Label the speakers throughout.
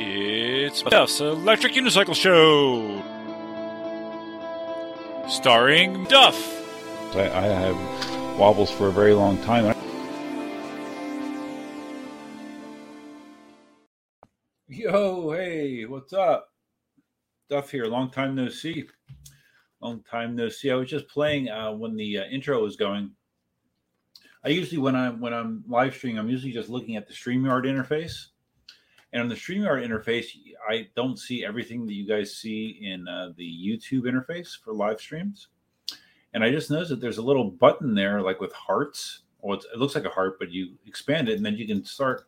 Speaker 1: It's Duf's Electric Unicycle Show, starring Duf.
Speaker 2: I, I have wobbles for a very long time. Yo, hey, what's up? Duff here. Long time no see. Long time no see. I was just playing uh, when the uh, intro was going. I usually when I'm when I'm live streaming, I'm usually just looking at the StreamYard interface. And on the StreamYard interface, I don't see everything that you guys see in uh, the YouTube interface for live streams. And I just noticed that there's a little button there, like with hearts. Well, it looks like a heart, but you expand it, and then you can start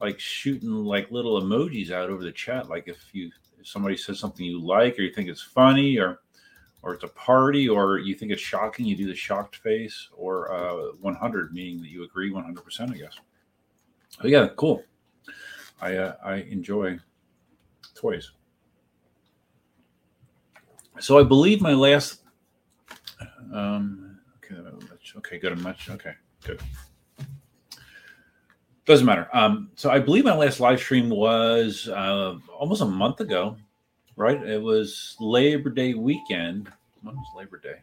Speaker 2: like shooting like little emojis out over the chat. Like if you if somebody says something you like, or you think it's funny, or or it's a party, or you think it's shocking, you do the shocked face, or uh, 100, meaning that you agree 100%, I guess. But yeah, cool. I uh, I enjoy toys. So I believe my last. Um, okay, okay, good. Much okay, good. Doesn't matter. Um, so I believe my last live stream was uh, almost a month ago, right? It was Labor Day weekend. When was Labor Day?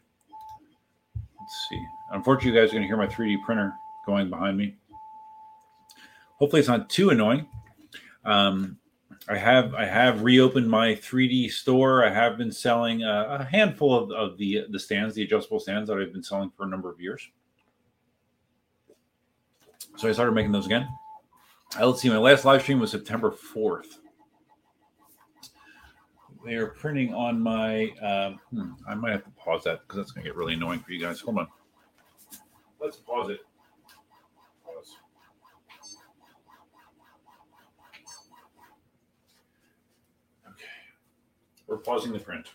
Speaker 2: Let's see. Unfortunately, you guys are going to hear my 3D printer going behind me. Hopefully, it's not too annoying. Um, I have I have reopened my 3D store. I have been selling a, a handful of, of the the stands, the adjustable stands that I've been selling for a number of years. So I started making those again. Uh, let's see, my last live stream was September 4th. They are printing on my. Um, hmm, I might have to pause that because that's going to get really annoying for you guys. Hold on. Let's pause it. We're pausing the print.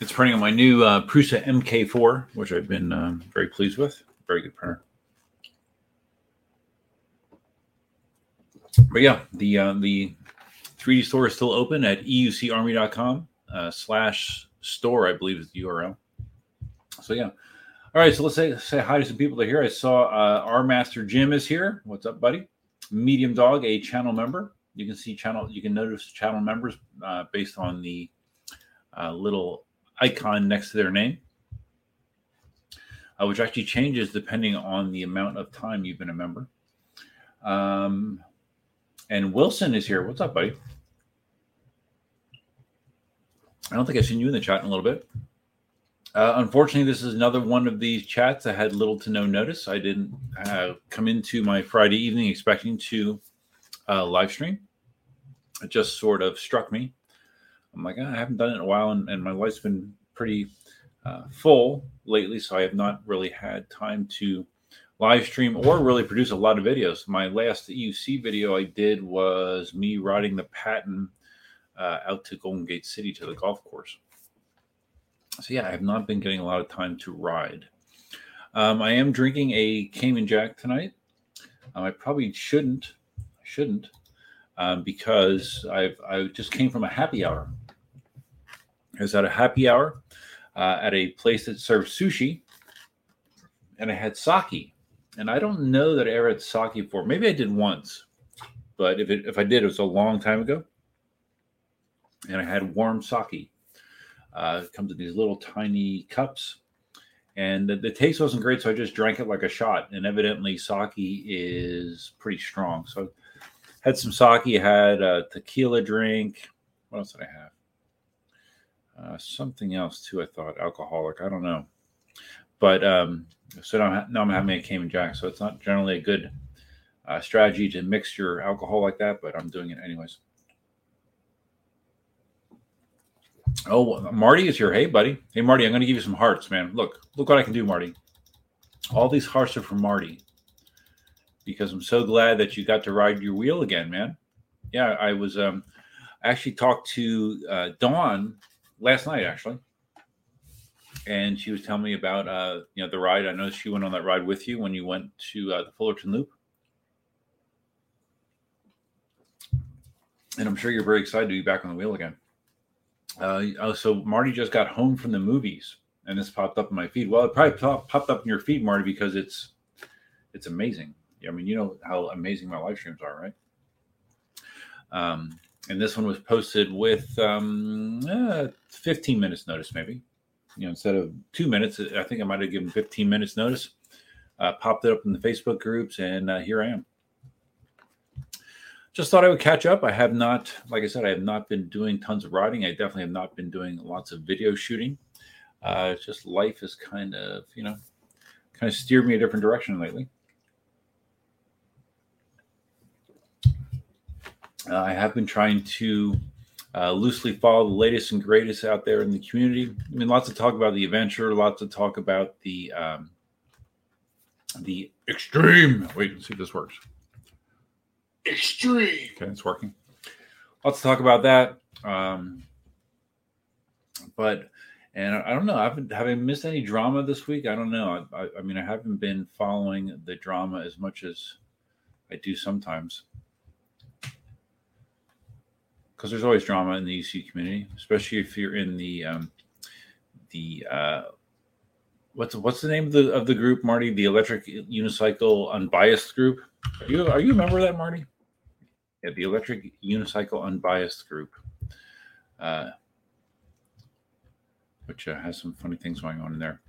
Speaker 2: It's printing on my new uh, Prusa MK4, which I've been um, very pleased with. Very good printer. But yeah, the uh, the 3D store is still open at eucarmy.com uh, slash store, I believe is the URL. So yeah. All right, so let's say say hi to some people that are here. I saw uh, our master Jim is here. What's up, buddy? Medium Dog, a channel member. You can see channel. You can notice channel members uh, based on the uh, little icon next to their name, uh, which actually changes depending on the amount of time you've been a member. Um, and Wilson is here. What's up, buddy? I don't think I've seen you in the chat in a little bit. Uh, unfortunately, this is another one of these chats I had little to no notice. I didn't uh, come into my Friday evening expecting to uh, live stream. It just sort of struck me. I'm like, ah, I haven't done it in a while, and, and my life's been pretty uh, full lately, so I have not really had time to live stream or really produce a lot of videos. My last EUC video I did was me riding the Patton uh, out to Golden Gate City to the golf course. So yeah, I have not been getting a lot of time to ride. Um, I am drinking a Cayman Jack tonight. Um, I probably shouldn't. Shouldn't um, because I've I just came from a happy hour. I was at a happy hour uh, at a place that serves sushi, and I had sake. And I don't know that I ever had sake before. Maybe I did once, but if it, if I did, it was a long time ago. And I had warm sake. Uh, it comes in these little tiny cups, and the, the, taste wasn't great, so I just drank it like a shot. And evidently, sake is pretty strong. So, had some sake. Had a tequila drink. What else did I have? Uh, something else too. I thought alcoholic. I don't know, but um, so now, now I'm having a Cayman Jack. So it's not generally a good uh, strategy to mix your alcohol like that, but I'm doing it anyways. Oh, Marty is here. Hey, buddy. Hey, Marty, I'm going to give you some hearts, man. Look, look what I can do, Marty. All these hearts are for Marty because I'm so glad that you got to ride your wheel again, man. Yeah, I was um, I actually talked to uh, Dawn last night, actually, and she was telling me about uh, you know the ride. I know she went on that ride with you when you went to uh, the Fullerton Loop, and I'm sure you're very excited to be back on the wheel again. Uh, oh, so Marty just got home from the movies, and this popped up in my feed. Well, it probably popped up in your feed, Marty, because it's it's amazing. I mean, you know how amazing my live streams are, right? Um, and this one was posted with um, uh, 15 minutes notice, maybe. You know, instead of two minutes, I think I might have given 15 minutes notice. Uh, popped it up in the Facebook groups, and uh, here I am. Just thought I would catch up. I have not, like I said, I have not been doing tons of writing. I definitely have not been doing lots of video shooting. Uh, just life has kind of, you know, kind of steered me a different direction lately. Uh, I have been trying to uh, loosely follow the latest and greatest out there in the community. I mean, lots of talk about the adventure, lots of talk about the um, the extreme. Wait, let's see if this works. Extreme. Okay, it's working. Lots to talk about that. Um, but and I don't know. I haven't have I missed any drama this week? I don't know. I, I, I mean, I haven't been following the drama as much as I do sometimes because there's always drama in the EC community, especially if you're in the um, the uh, what's what's the name of the of the group, Marty? The Electric Unicycle Unbiased group. Are you are you a member of that, Marty? Yeah, the Electric Unicycle Unbiased group, uh, which uh, has some funny things going on in there.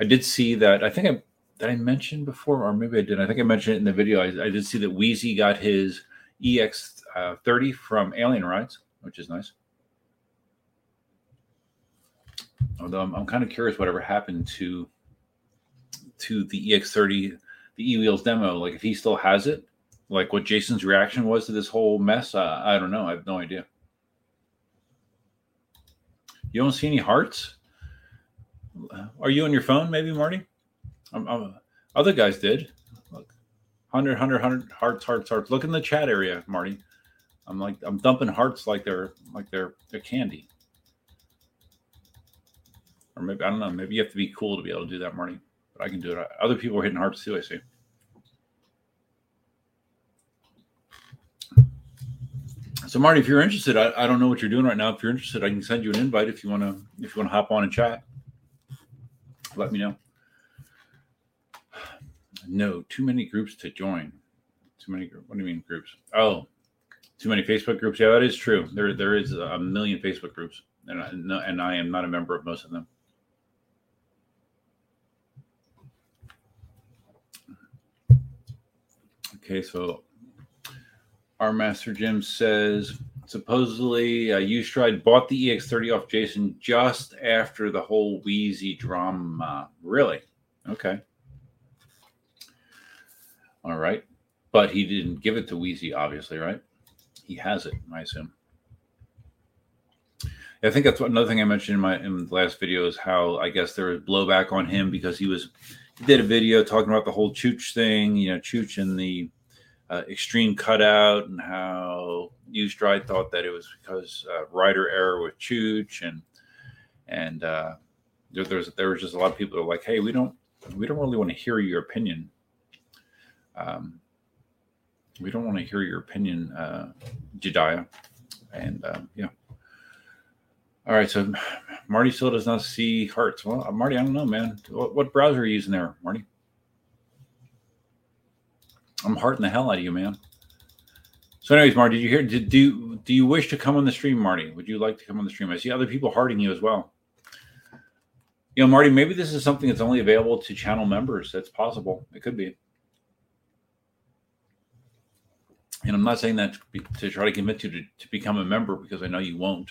Speaker 2: I did see that. I think I did I mention before, or maybe I did. I think I mentioned it in the video. I, I did see that Wheezy got his EX uh, 30 from Alien Rides, which is nice. Although I'm, I'm kind of curious whatever happened to to the EX30, the E Wheels demo. Like if he still has it, like what Jason's reaction was to this whole mess. Uh, I don't know. I have no idea. You don't see any hearts? Are you on your phone, maybe, Marty? I'm, I'm, other guys did. 100, 100, 100 hearts, hearts, hearts. Look in the chat area, Marty. I'm like I'm dumping hearts like they're like they're they're candy. Or maybe I don't know. Maybe you have to be cool to be able to do that, Marty. But I can do it. Other people are hitting hearts too. I see. So Marty, if you're interested, I, I don't know what you're doing right now. If you're interested, I can send you an invite if you want to if you want to hop on and chat. Let me know. No, too many groups to join. Too many. What do you mean groups? Oh, too many Facebook groups. Yeah, that is true. There, there is a million Facebook groups, and I, and I am not a member of most of them. Okay, so our master Jim says supposedly uh, Ustride bought the EX30 off Jason just after the whole Wheezy drama. Really? Okay. All right. But he didn't give it to Wheezy, obviously, right? He has it, I assume. I think that's another thing I mentioned in my in the last video is how I guess there was blowback on him because he was he did a video talking about the whole Chooch thing, you know, Chooch and the uh, extreme cutout and how Stride thought that it was because uh, error with Chooch and and uh, there, there's there was just a lot of people that are like, hey, we don't we don't really want to hear your opinion. Um, we don't want to hear your opinion, uh, Jediah. And uh, yeah. All right. So Marty still does not see hearts. Well, uh, Marty, I don't know, man. What, what browser are you using there, Marty? I'm hearting the hell out of you, man. So, anyways, Marty, did you hear? Did, do do you wish to come on the stream, Marty? Would you like to come on the stream? I see other people hearting you as well. You know, Marty, maybe this is something that's only available to channel members. That's possible. It could be. And I'm not saying that to, be, to try to convince you to, to become a member because I know you won't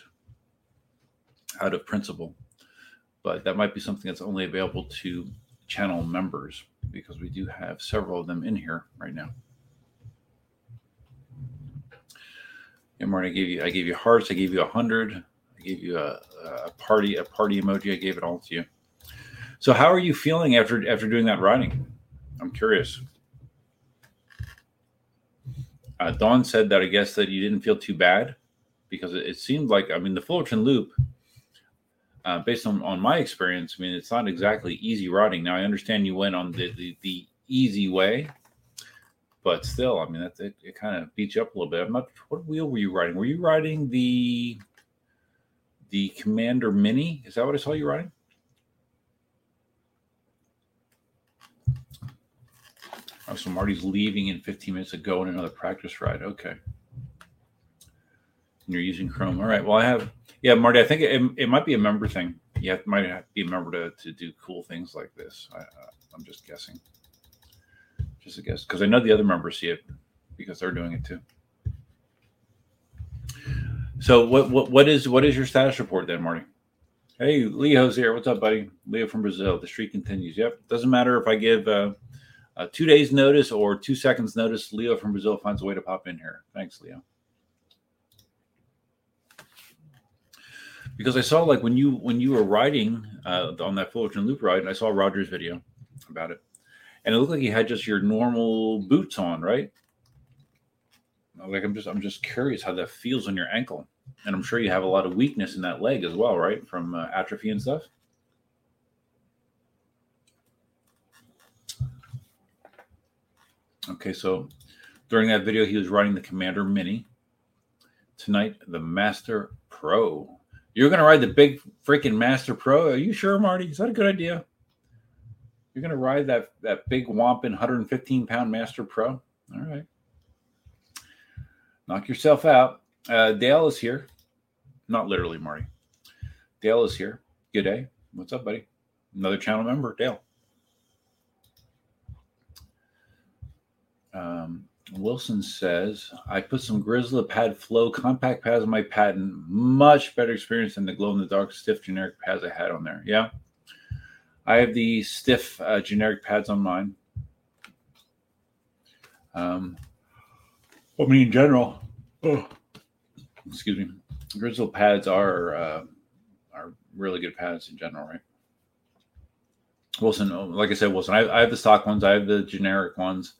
Speaker 2: out of principle. But that might be something that's only available to channel members because we do have several of them in here right now. And Martin, I gave you I gave you hearts, I gave you a hundred, I gave you a, a party, a party emoji, I gave it all to you. So how are you feeling after after doing that writing? I'm curious uh, Dawn said that I guess that you didn't feel too bad because it, it seemed like I mean the Fullerton Loop, uh, based on on my experience, I mean it's not exactly easy riding. Now I understand you went on the the, the easy way, but still, I mean that it, it kind of beats you up a little bit. I'm not. What wheel were you riding? Were you riding the the Commander Mini? Is that what I saw you riding? Oh, so Marty's leaving in 15 minutes to go on another practice ride. Okay. And you're using Chrome. All right. Well, I have, yeah, Marty, I think it, it might be a member thing. Have, might have to be a member to, to do cool things like this. I, I'm just guessing. Just a guess. Because I know the other members see it because they're doing it too. So what, what what is what is your status report then, Marty? Hey, Leo's here. What's up, buddy? Leo from Brazil. The streak continues. Yep. Doesn't matter if I give uh, uh, two days notice or two seconds notice. Leo from Brazil finds a way to pop in here. Thanks, Leo. Because I saw like when you when you were riding uh, on that Fullerton Loop ride, and I saw Roger's video about it, and it looked like you had just your normal boots on, right? Like I'm just I'm just curious how that feels on your ankle, and I'm sure you have a lot of weakness in that leg as well, right, from uh, atrophy and stuff. Okay, so during that video, he was riding the Commander Mini. Tonight, the Master Pro. You're going to ride the big freaking Master Pro? Are you sure, Marty? Is that a good idea? You're going to ride that that big whomping 115 pound Master Pro? All right knock yourself out. Uh, Dale is here. Not literally, Marty. Dale is here. Good day. What's up, buddy? Another channel member, Dale. Um, Wilson says, I put some Grizzla Pad Flow compact pads on my Patton. Much better experience than the glow in the dark stiff generic pads I had on there. Yeah. I have the stiff uh, generic pads on mine. Um, I mean, in general, oh, excuse me, Grizzla pads are uh, are really good pads in general, right? Wilson, oh, like I said, Wilson, I, I have the stock ones, I have the generic ones,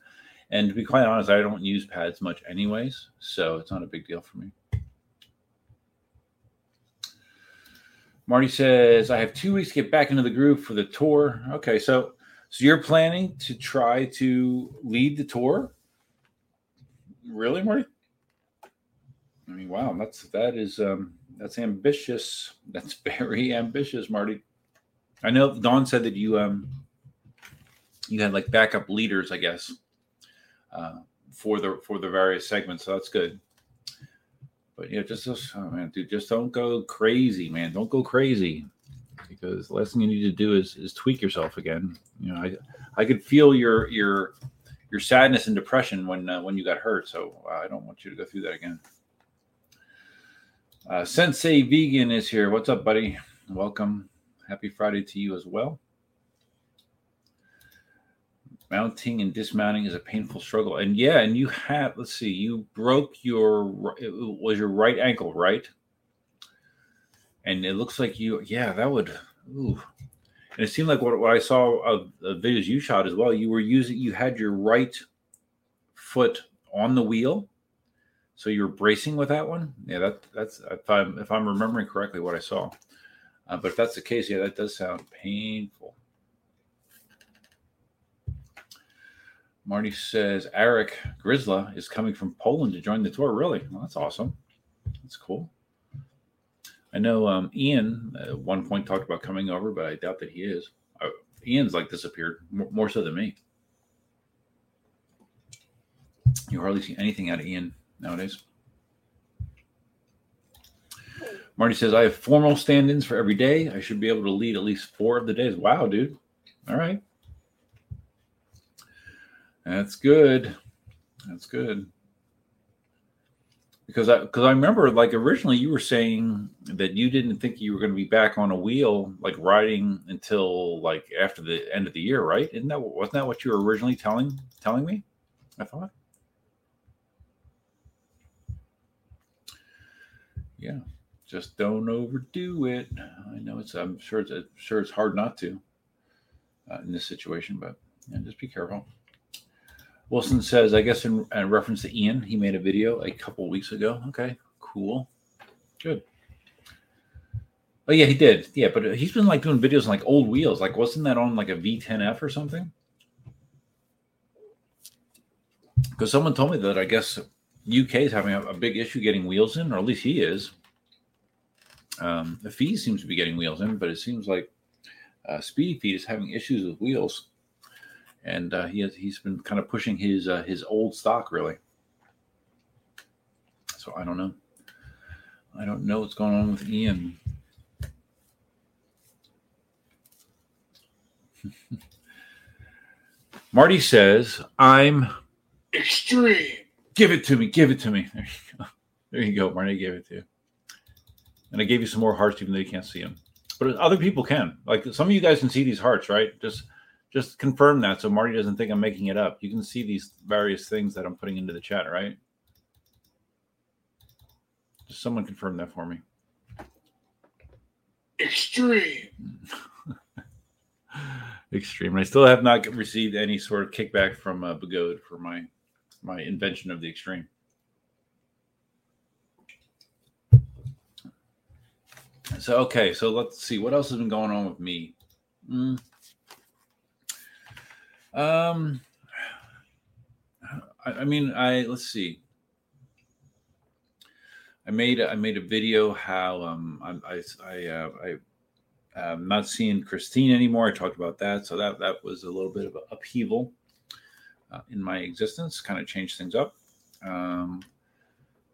Speaker 2: and to be quite honest, I don't use pads much, anyways, so it's not a big deal for me. Marty says, I have two weeks to get back into the groove for the tour. Okay, so so you're planning to try to lead the tour Really, Marty? I mean, wow, that's that is um that's ambitious. That's very ambitious, Marty. I know Don said that you um you had like backup leaders, I guess, uh, for the for the various segments. So that's good. But yeah, just, oh man, dude, just don't go crazy, man. Don't go crazy because the last thing you need to do is is tweak yourself again. You know, I I could feel your your your sadness and depression when uh, when you got hurt. So I don't want you to go through that again. Uh, Sensei Vegan is here. What's up, buddy? Welcome. Happy Friday to you as well. Mounting and dismounting is a painful struggle, and yeah, and you have. Let's see, you broke your it was your right ankle, right? And it looks like you, yeah, that would. Ooh, and it seemed like what, what I saw of the videos you shot as well. You were using, you had your right foot on the wheel, so you were bracing with that one. Yeah, that that's if I'm if I'm remembering correctly what I saw. Uh, but if that's the case, yeah, that does sound painful. Marty says Eric Grizzla is coming from Poland to join the tour. Really? Well, that's awesome. That's cool. I know um, Ian at one point talked about coming over, but I doubt that he is. Uh, Ian's like disappeared more so than me. You hardly see anything out of Ian nowadays. Marty says, I have formal stand ins for every day. I should be able to lead at least four of the days. Wow, dude. All right. That's good. That's good because I because I remember like originally you were saying that you didn't think you were going to be back on a wheel like riding until like after the end of the year, right? Isn't that wasn't that what you were originally telling telling me? I thought. Yeah, just don't overdo it. I know it's I'm sure it's I'm sure it's hard not to uh, in this situation, but yeah, just be careful. Wilson says, I guess in, in, reference to Ian, he made a video a couple weeks ago. Okay, cool, good. Oh yeah, he did. Yeah, but he's been like doing videos on like old wheels. Like, wasn't that on like a V10F or something? Because someone told me that I guess UK is having a, a, big issue getting wheels in, or at least he is. Um, the Feed seems to be getting wheels in, but it seems like uh, Speedyfeet is having issues with wheels and uh, he has he's been kind of pushing his uh, his old stock really. So I don't know. I don't know what's going on with Ian. Marty says, I'm
Speaker 1: Extreme.
Speaker 2: give it to me, give it to me. There you go. There you go, Marty. Gave it to you. And I gave you some more hearts, even though you can't see them. But other people can. Like some of you guys can see these hearts, right? Just just confirm that so Marty doesn't think I'm making it up. You can see these various things that I'm putting into the chat, right? Just someone confirm that for me.
Speaker 1: Extreme.
Speaker 2: Extreme. And I still have not received any sort of kickback from uh, Begode for my my invention of the extreme. So okay, so let's see what else has been going on with me. Mm. Um, I, I mean, I let's see. I made I made a video how um I I I, uh, I I'm not seeing Christine anymore. I talked about that, so that that was a little bit of an upheaval uh, in my existence. Kind of changed things up. Um,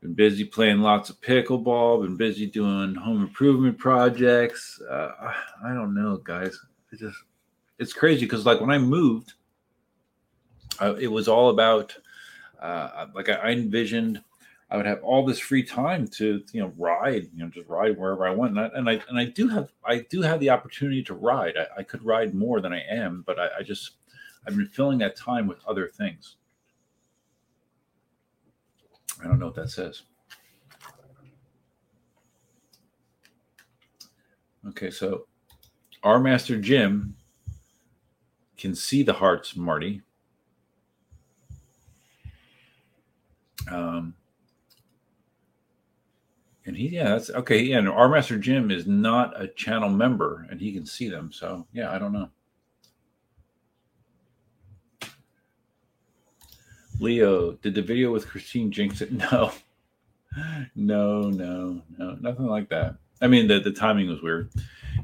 Speaker 2: been busy playing lots of pickleball. Been busy doing home improvement projects. Uh, I don't know, guys. It just it's crazy because like when I moved, uh, it was all about uh, like I, envisioned I would have all this free time to you know ride, you know, just ride wherever I went. And I and I, and I do have I do have the opportunity to ride. I, I could ride more than I am, but I, I just I've been filling that time with other things. I don't know what that says. Okay, so our master Jim can see the hearts, Marty. Um, and he, yeah, that's okay. Yeah, and our master Jim is not a channel member, and he can see them. So, yeah, I don't know. Leo, did the video with Christine jinx it? No, no, no, no, nothing like that. I mean, the, the timing was weird,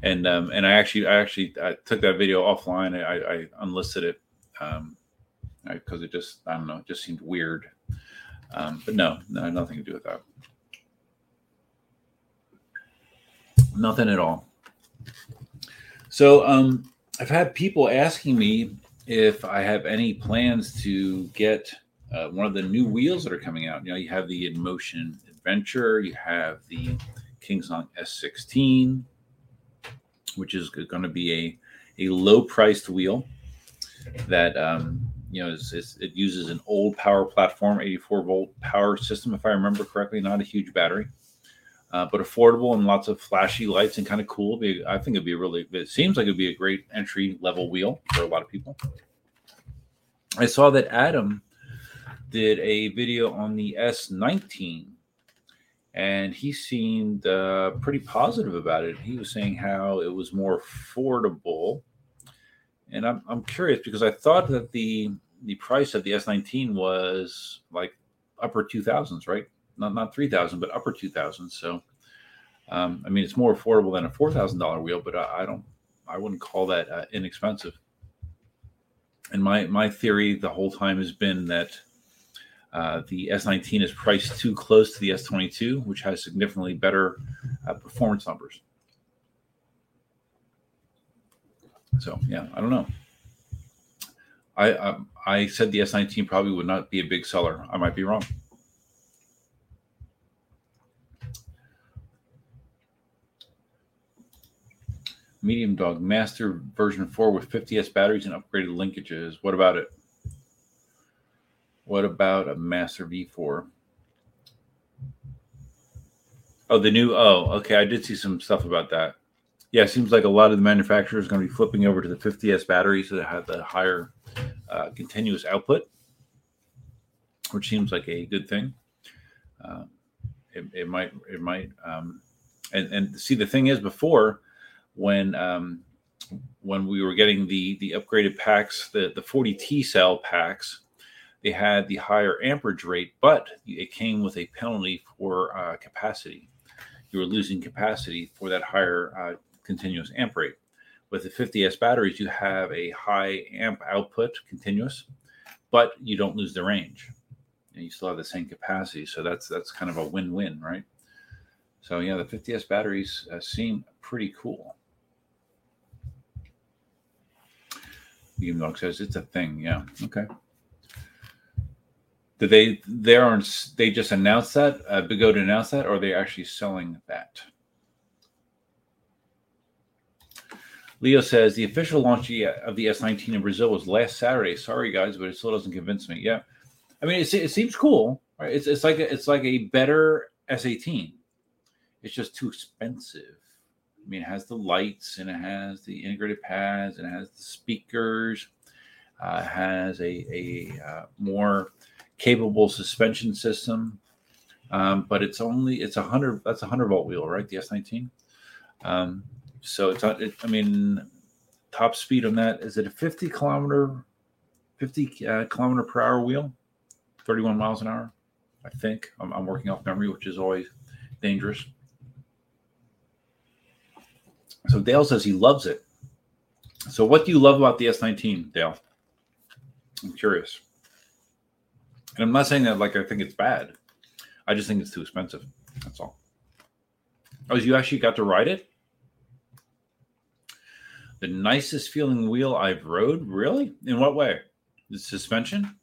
Speaker 2: and um, and I actually I actually I took that video offline. I, I unlisted it um, because it just I don't know, it just seemed weird. Um, but no, no, nothing to do with that. Nothing at all. So um, I've had people asking me if I have any plans to get uh, one of the new wheels that are coming out. You know, you have the InMotion Adventure, you have the Kingsong S16, which is going to be a, a low priced wheel that um, you know is, is, it uses an old power platform, 84 volt power system, if I remember correctly, not a huge battery uh, but affordable and lots of flashy lights and kind of cool. Be, I think it'd be a really. It seems like it'd be a great entry level wheel for a lot of people. I saw that Adam did a video on the S19, and he seemed uh, pretty positive about it. He was saying how it was more affordable, and I'm I'm curious because I thought that the the price of the S19 was like upper 2000s, right? not not three thousand, but upper two thousand. So, um, I mean, it's more affordable than a four thousand dollar wheel, but I, I, don't, I wouldn't call that uh, inexpensive. And my my theory the whole time has been that uh, the S19 is priced too close to the S22, which has significantly better uh, performance numbers. So yeah, I don't know. I um, I said the S19 probably would not be a big seller. I might be wrong. Medium Dog Master version 4 with 50S batteries and upgraded linkages. What about it? What about a Master V4? Oh, the new. Oh, okay. I did see some stuff about that. Yeah, it seems like a lot of the manufacturers are going to be flipping over to the 50S batteries that have the higher uh, continuous output, which seems like a good thing. Uh, it, it, might, it might, um, and and see the thing is before when um, when we were getting the the upgraded packs, the the 40 T cell packs, they had the higher amperage rate, but it came with a penalty for uh, capacity. You were losing capacity for that higher uh, continuous amp rate. With the 50S batteries, you have a high amp output continuous, but you don't lose the range, and you still have the same capacity. So that's that's kind of a win-win, right? So yeah, the 50s batteries uh, seem pretty cool. Even though says it's a thing, yeah. Okay. Did they they aren't they just announced that? Uh, Begode announced that, or are they actually selling that? Leo says the official launch of the S19 in Brazil was last Saturday. Sorry guys, but it still doesn't convince me. Yeah, I mean it, it seems cool. Right? It's it's like a, it's like a better S18. It's just too expensive. I mean, it has the lights and it has the integrated pads and it has the speakers. Uh, has a a uh, more capable suspension system, um, but it's only it's a hundred that's a hundred volt wheel, right? The S19. Um, so it's not. It, I mean, top speed on that is it a 50 kilometer, 50 uh, kilometer per hour wheel, 31 miles an hour. I think I'm, I'm working off memory, which is always dangerous. So Dale says he loves it. So what do you love about the S19, Dale? I'm curious. And I'm not saying that like I think it's bad. I just think it's too expensive. That's all. Oh, you actually got to ride it? The nicest feeling wheel I've rode? Really? In what way? The suspension?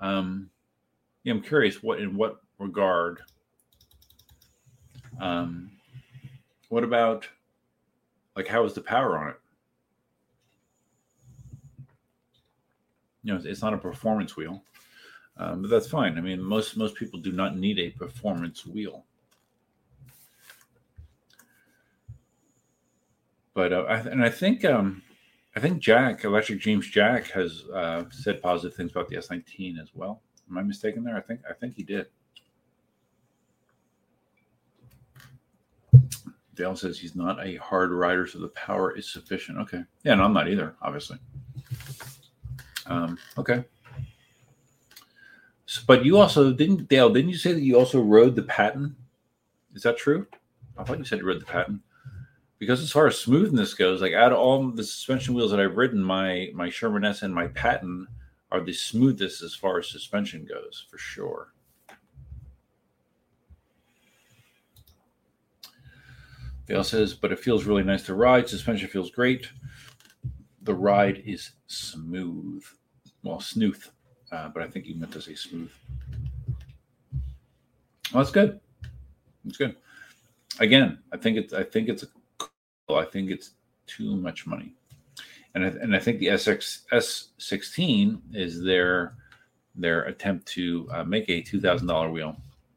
Speaker 2: Um, yeah, I'm curious what in what regard. Um, what about like how is the power on it? You know, it's not a performance wheel. Um, but that's fine. I mean, most most people do not need a performance wheel. But uh, I, and I think um, I think Jack Electric James Jack has uh, said positive things about the S19 as well. Am I mistaken there? I think I think he did. Dale says he's not a hard rider, so the power is sufficient. Okay, yeah, and no, I'm not either, obviously. Um, okay. But you also didn't, Dale? Didn't you say that you also rode the Patton? Is that true? I thought you said you rode the Patton. Because as far as smoothness goes, like out of all the suspension wheels that I've ridden, my my Sherman S and my Patton are the smoothest as far as suspension goes, for sure. Dale says, but it feels really nice to ride. Suspension feels great. The ride is smooth. Well, snooth, uh, but I think he meant to say smooth. Well, that's good. That's good. Again, I think it's I think it's a, I think it's too much money, and I, and I think the SX S16 is their their attempt to uh, make a two thousand dollar wheel.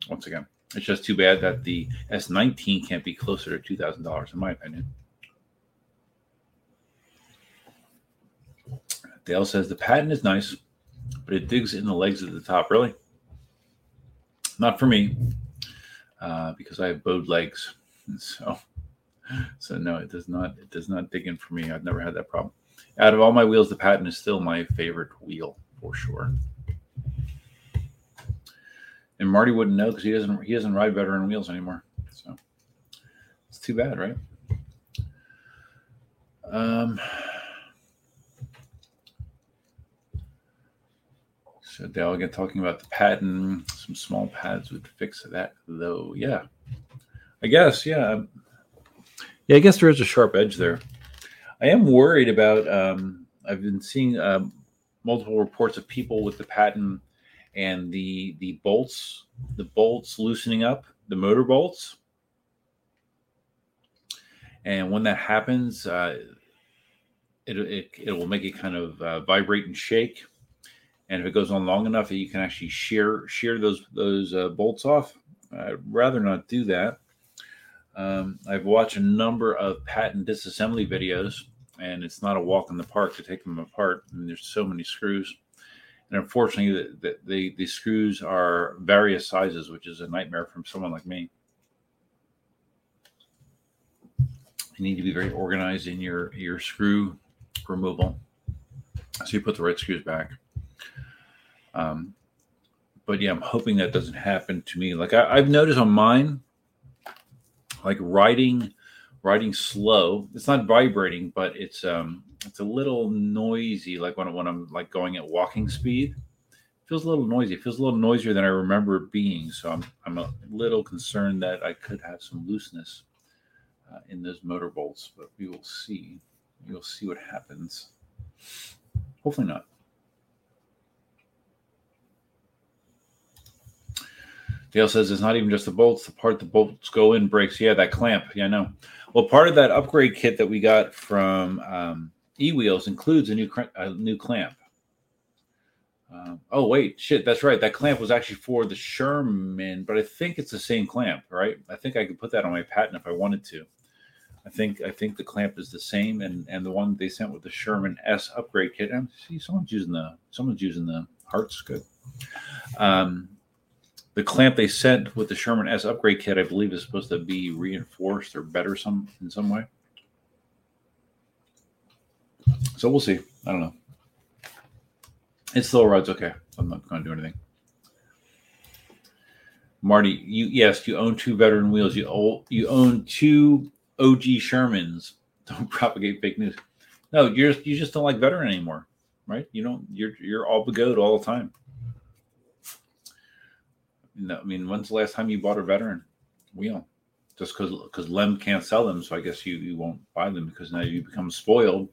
Speaker 2: Once again, it's just too bad that the S19 can't be closer to two thousand dollars, in my opinion. Dale says the Patton is nice but it digs in the legs at the top. Really, not for me, uh, because I have bowed legs. So, so no, it does not. It does not dig in for me. I've never had that problem. Out of all my wheels, the Patton is still my favorite wheel for sure. And Marty wouldn't know because he doesn't. He doesn't ride veteran wheels anymore. So it's too bad, right? Um. So Dale again talking about the Patton. Some small pads would fix that, though. Yeah, I guess. Yeah, yeah. I guess there is a sharp edge there. I am worried about. Um, I've been seeing um, multiple reports of people with the Patton and the the bolts, the bolts loosening up, the motor bolts. And when that happens, uh, it, it, it will make it kind of uh, vibrate and shake and if it goes on long enough, you can actually shear shear those those uh, bolts off. I'd rather not do that. Um, I've watched a number of Patton disassembly videos, and it's not a walk in the park to take them apart. I mean, there's so many screws, and unfortunately, the, the, the, screws are various sizes, which is a nightmare from someone like me. You need to be very organized in your your screw removal, so you put the right screws back. Um, but yeah, I'm hoping that doesn't happen to me. Like I, have noticed on mine, like riding, riding slow. It's not vibrating, but it's um, it's a little noisy. Like when when I'm like going at walking speed, feels a little noisy. It feels a little noisier than I remember it being. So I'm I'm a little concerned that I could have some looseness uh, in those motor bolts, but we will see. You'll see what happens. Hopefully not. Dale says it's not even just the bolts. The part the bolts go in breaks. Yeah, that clamp. Yeah, I know. Well, part of that upgrade kit that we got from um, eWheels includes a new a new clamp. Um, oh wait, shit, that's right. That clamp was actually for the Sherman, but I think it's the same clamp, right? I think I could put that on my Patton if I wanted to. I think I think the clamp is the same, and and the one they sent with the Sherman S upgrade kit. And see, someone's using the someone's using the hearts. Good. Um, the clamp they sent with the Sherman S upgrade kit, I believe, is supposed to be reinforced or better some in some way. So we'll see. I don't know. It still rides okay. I'm not going to do anything. Marty, you yes, you own two veteran wheels. You own, you own two OG Shermans. Don't propagate fake news. No, you're you just don't like veteran anymore, right? You don't. You're you're all Begode all the time. No, I mean, when's the last time you bought a veteran wheel? Just because because Lem can't sell them, so I guess you you won't buy them because now you become spoiled.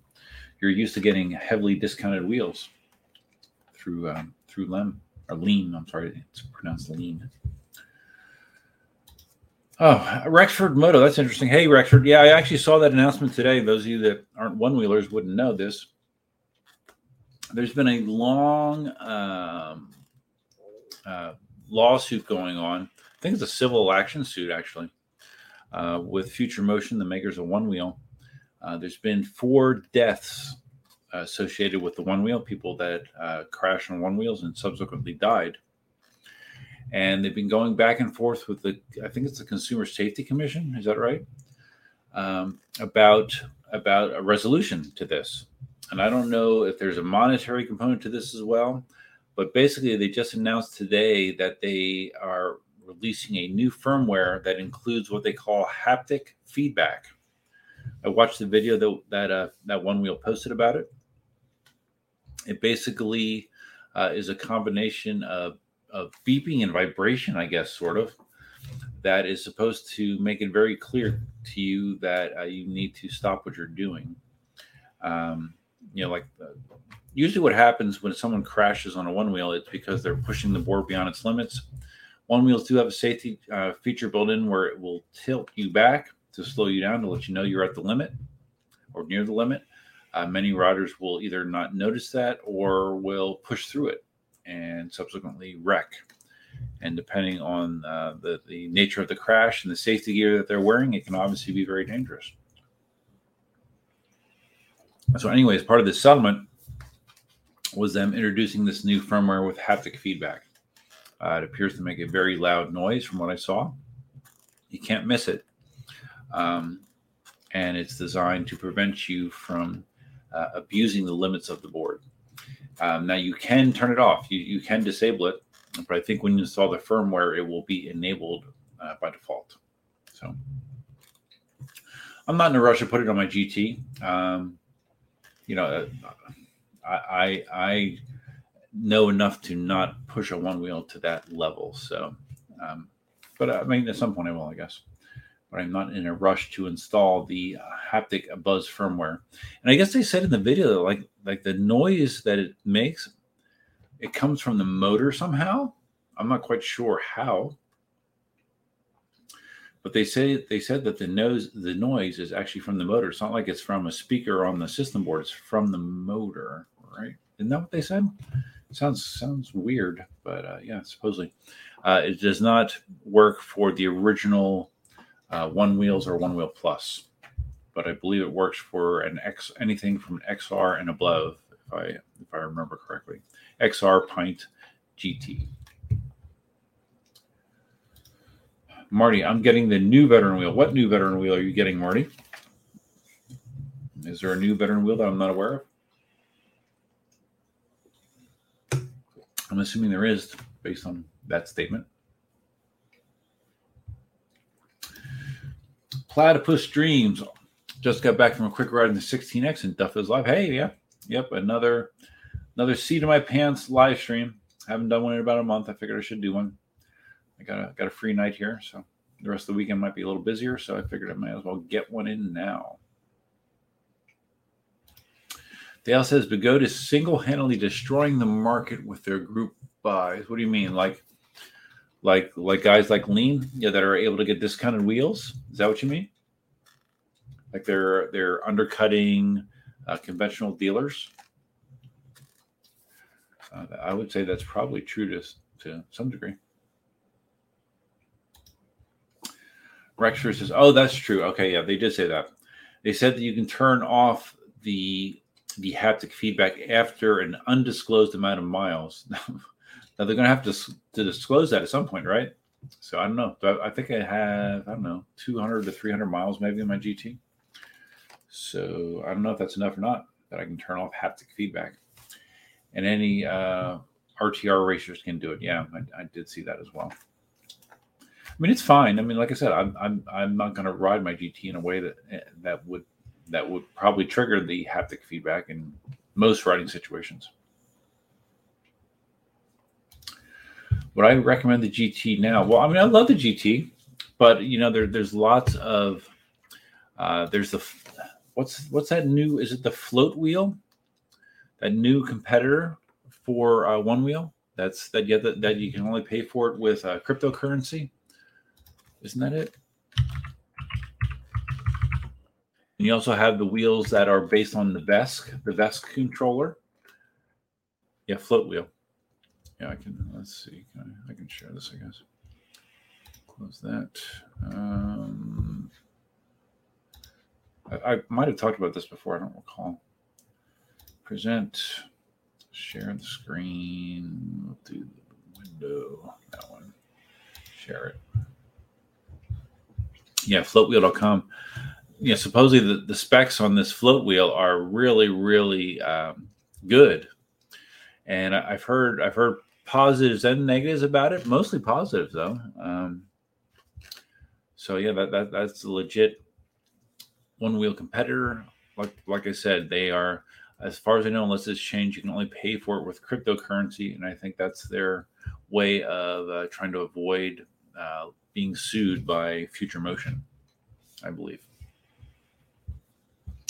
Speaker 2: You're used to getting heavily discounted wheels through um, through Lem or Lean. I'm sorry, it's pronounced Lean. Oh, Rexford Moto. That's interesting. Hey, Rexford. Yeah, I actually saw that announcement today. Those of you that aren't one wheelers wouldn't know this. There's been a long um, uh, lawsuit going on. I think it's a civil action suit, actually, uh, with Future Motion, the makers of One Wheel. Uh, there's been four deaths associated with the one wheel, people that uh, crashed on one wheels and subsequently died. And they've been going back and forth with the, I think it's the Consumer Safety Commission, is that right? Um, about about a resolution to this. And I don't know if there's a monetary component to this as well, but basically they just announced today that they are releasing a new firmware that includes what they call haptic feedback. I watched the video that that uh, that one wheel posted about it, it basically uh, is a combination of, of beeping and vibration, I guess, sort of, that is supposed to make it very clear to you that uh, you need to stop what you're doing. Um, you know, like uh, usually what happens when someone crashes on a one wheel, it's because they're pushing the board beyond its limits. One wheels do have a safety uh, feature built in where it will tilt you back to slow you down to let you know you're at the limit or near the limit. Uh, many riders will either not notice that or will push through it and subsequently wreck. And depending on uh, the, the nature of the crash and the safety gear that they're wearing, it can obviously be very dangerous. So, anyways, part of this settlement was them introducing this new firmware with haptic feedback. Uh, it appears to make a very loud noise from what I saw. You can't miss it. Um, and it's designed to prevent you from uh, abusing the limits of the board. Um, now you can turn it off. You, you can disable it, but I think when you install the firmware, it will be enabled uh, by default. So I'm not in a rush to put it on my GT. Um, you know, uh, I, I, I know enough to not push a one wheel to that level. So, um, but I mean, at some point I will, I guess but I'm not in a rush to install the haptic buzz firmware. And I guess they said in the video that like like the noise that it makes, it comes from the motor somehow. I'm not quite sure how, but they say they said that the nose the noise is actually from the motor. It's not like it's from a speaker on the system board. It's from the motor, right? Isn't that what they said? Sounds sounds weird, but uh, yeah, supposedly uh, it does not work for the original uh, one wheels or one wheel plus. But I believe it works for an X anything from an XR and above, if I if I remember correctly. XR Pint GT. Marty, I'm getting the new veteran wheel. What new veteran wheel are you getting, Marty? Is there a new veteran wheel that I'm not aware of? I'm assuming there is based on that statement. Platypus Dreams just got back from a quick ride in the 16X and Duf is live. Hey, yeah, yep, another another seat in my pants live stream. Haven't done one in about a month. I figured I should do one. I got a got a free night here, so the rest of the weekend might be a little busier. So I figured I might as well get one in now. Dale says Begode is single-handedly destroying the market with their group buys. What do you mean? Like like like guys like Lean, yeah, that are able to get discounted wheels? Is that what you mean? Like they're they're undercutting uh, conventional dealers? Uh, I would say that's probably true to to some degree. Rexer says, "Oh, that's true. Okay, yeah, they did say that. They said that you can turn off the the haptic feedback after an undisclosed amount of miles. now they're going to have to to disclose that at some point, right? So I don't know. I think I have I don't know 200 to 300 miles maybe in my GT. So I don't know if that's enough or not that I can turn off haptic feedback. And any uh, RTR racers can do it. Yeah, I, I did see that as well. I mean, it's fine. I mean, like I said, I'm I'm I'm not going to ride my GT in a way that that would that would probably trigger the haptic feedback in most riding situations. Would I recommend the GT now? Well, I mean, I love the GT, but you know, there there's lots of uh, there's the what's what's that new? Is it the float wheel? That new competitor for uh, one wheel. That's that you that, that you can only pay for it with uh, cryptocurrency. Isn't that it? And you also have the wheels that are based on the VESC, the VESC controller. Yeah, float wheel. Yeah, I can. Let's see. Can I, I, can share this, I guess. Close that. Um, I, I might have talked about this before. I don't recall. Present. Share the screen. We'll do the window. That one. Share it yeah, floatwheel.com. Yeah, supposedly the, the specs on this float wheel are really, really um, good. And I, have heard I've heard positives and negatives about it, mostly positives though. Um, so yeah, that, that that's a legit one wheel competitor. Like like I said, they are as far as I know, unless it's changed, you can only pay for it with cryptocurrency, and I think that's their way of uh, trying to avoid uh, being sued by Future Motion, I believe.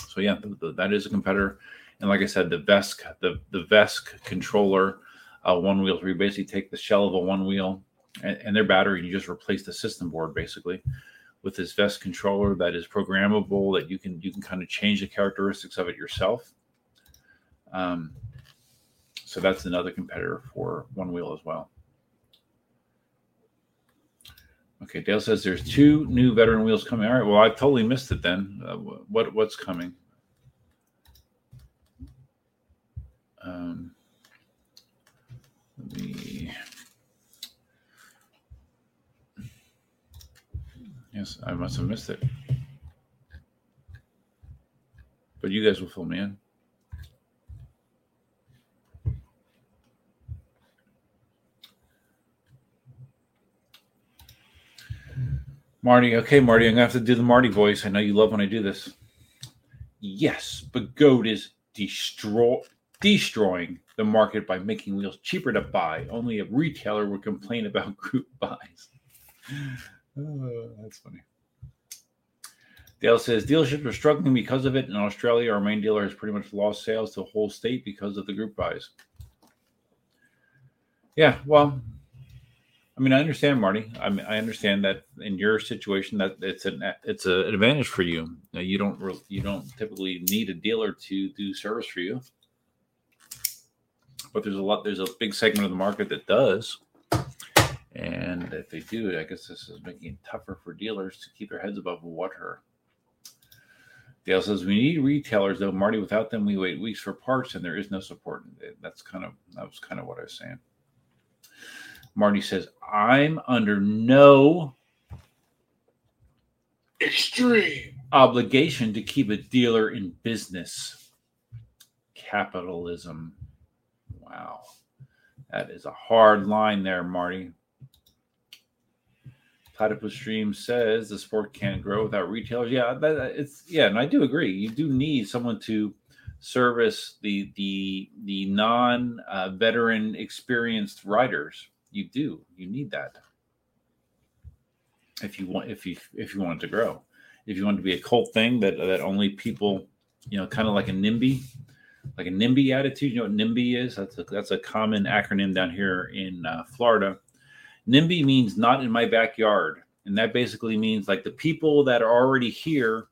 Speaker 2: So yeah, that is a competitor. And like I said, the VESC, the the VESC controller, uh, one wheel, you basically take the shell of a one wheel and, and their battery, and you just replace the system board basically with this VESC controller that is programmable that you can you can kind of change the characteristics of it yourself. Um, so that's another competitor for one wheel as well. Okay, Dale says there's two new veteran wheels coming. All right, well, I totally missed it then. Uh, what what's coming? Um, let me. Yes, I must have missed it. But you guys will fill me in. Marty, okay, Marty, I'm gonna have to do the Marty voice. I know you love when I do this. Yes, but Goat is destroy destroying the market by making wheels cheaper to buy. Only a retailer would complain about group buys. Oh, that's funny. Dale says dealerships are struggling because of it. In Australia, our main dealer has pretty much lost sales to the whole state because of the group buys. Yeah, well, I mean, I understand, Marty. I mean, I understand that in your situation that it's an it's an advantage for you. You don't re- you don't typically need a dealer to do service for you, but there's a lot. There's a big segment of the market that does, and if they do, I guess this is making it tougher for dealers to keep their heads above water. Dale says we need retailers though, Marty. Without them, we wait weeks for parts, and there is no support. That's kind of that was kind of what I was saying. Marty says, I'm under no extreme obligation to keep a dealer in business. Capitalism. Wow. That is a hard line there, Marty. Platypus Stream says the sport can't grow without retailers. Yeah, that, it's yeah, and I do agree. You do need someone to service the the the non uh, veteran experienced riders you do you need that. If you want if you if you want it to grow. If you want it to be a cult thing that that only people you know kind of like a nimby like a nimby attitude you know what nimby is? That's a that's a common acronym down here in uh, florida. Nimby means not in my backyard and that basically means like the people that are already here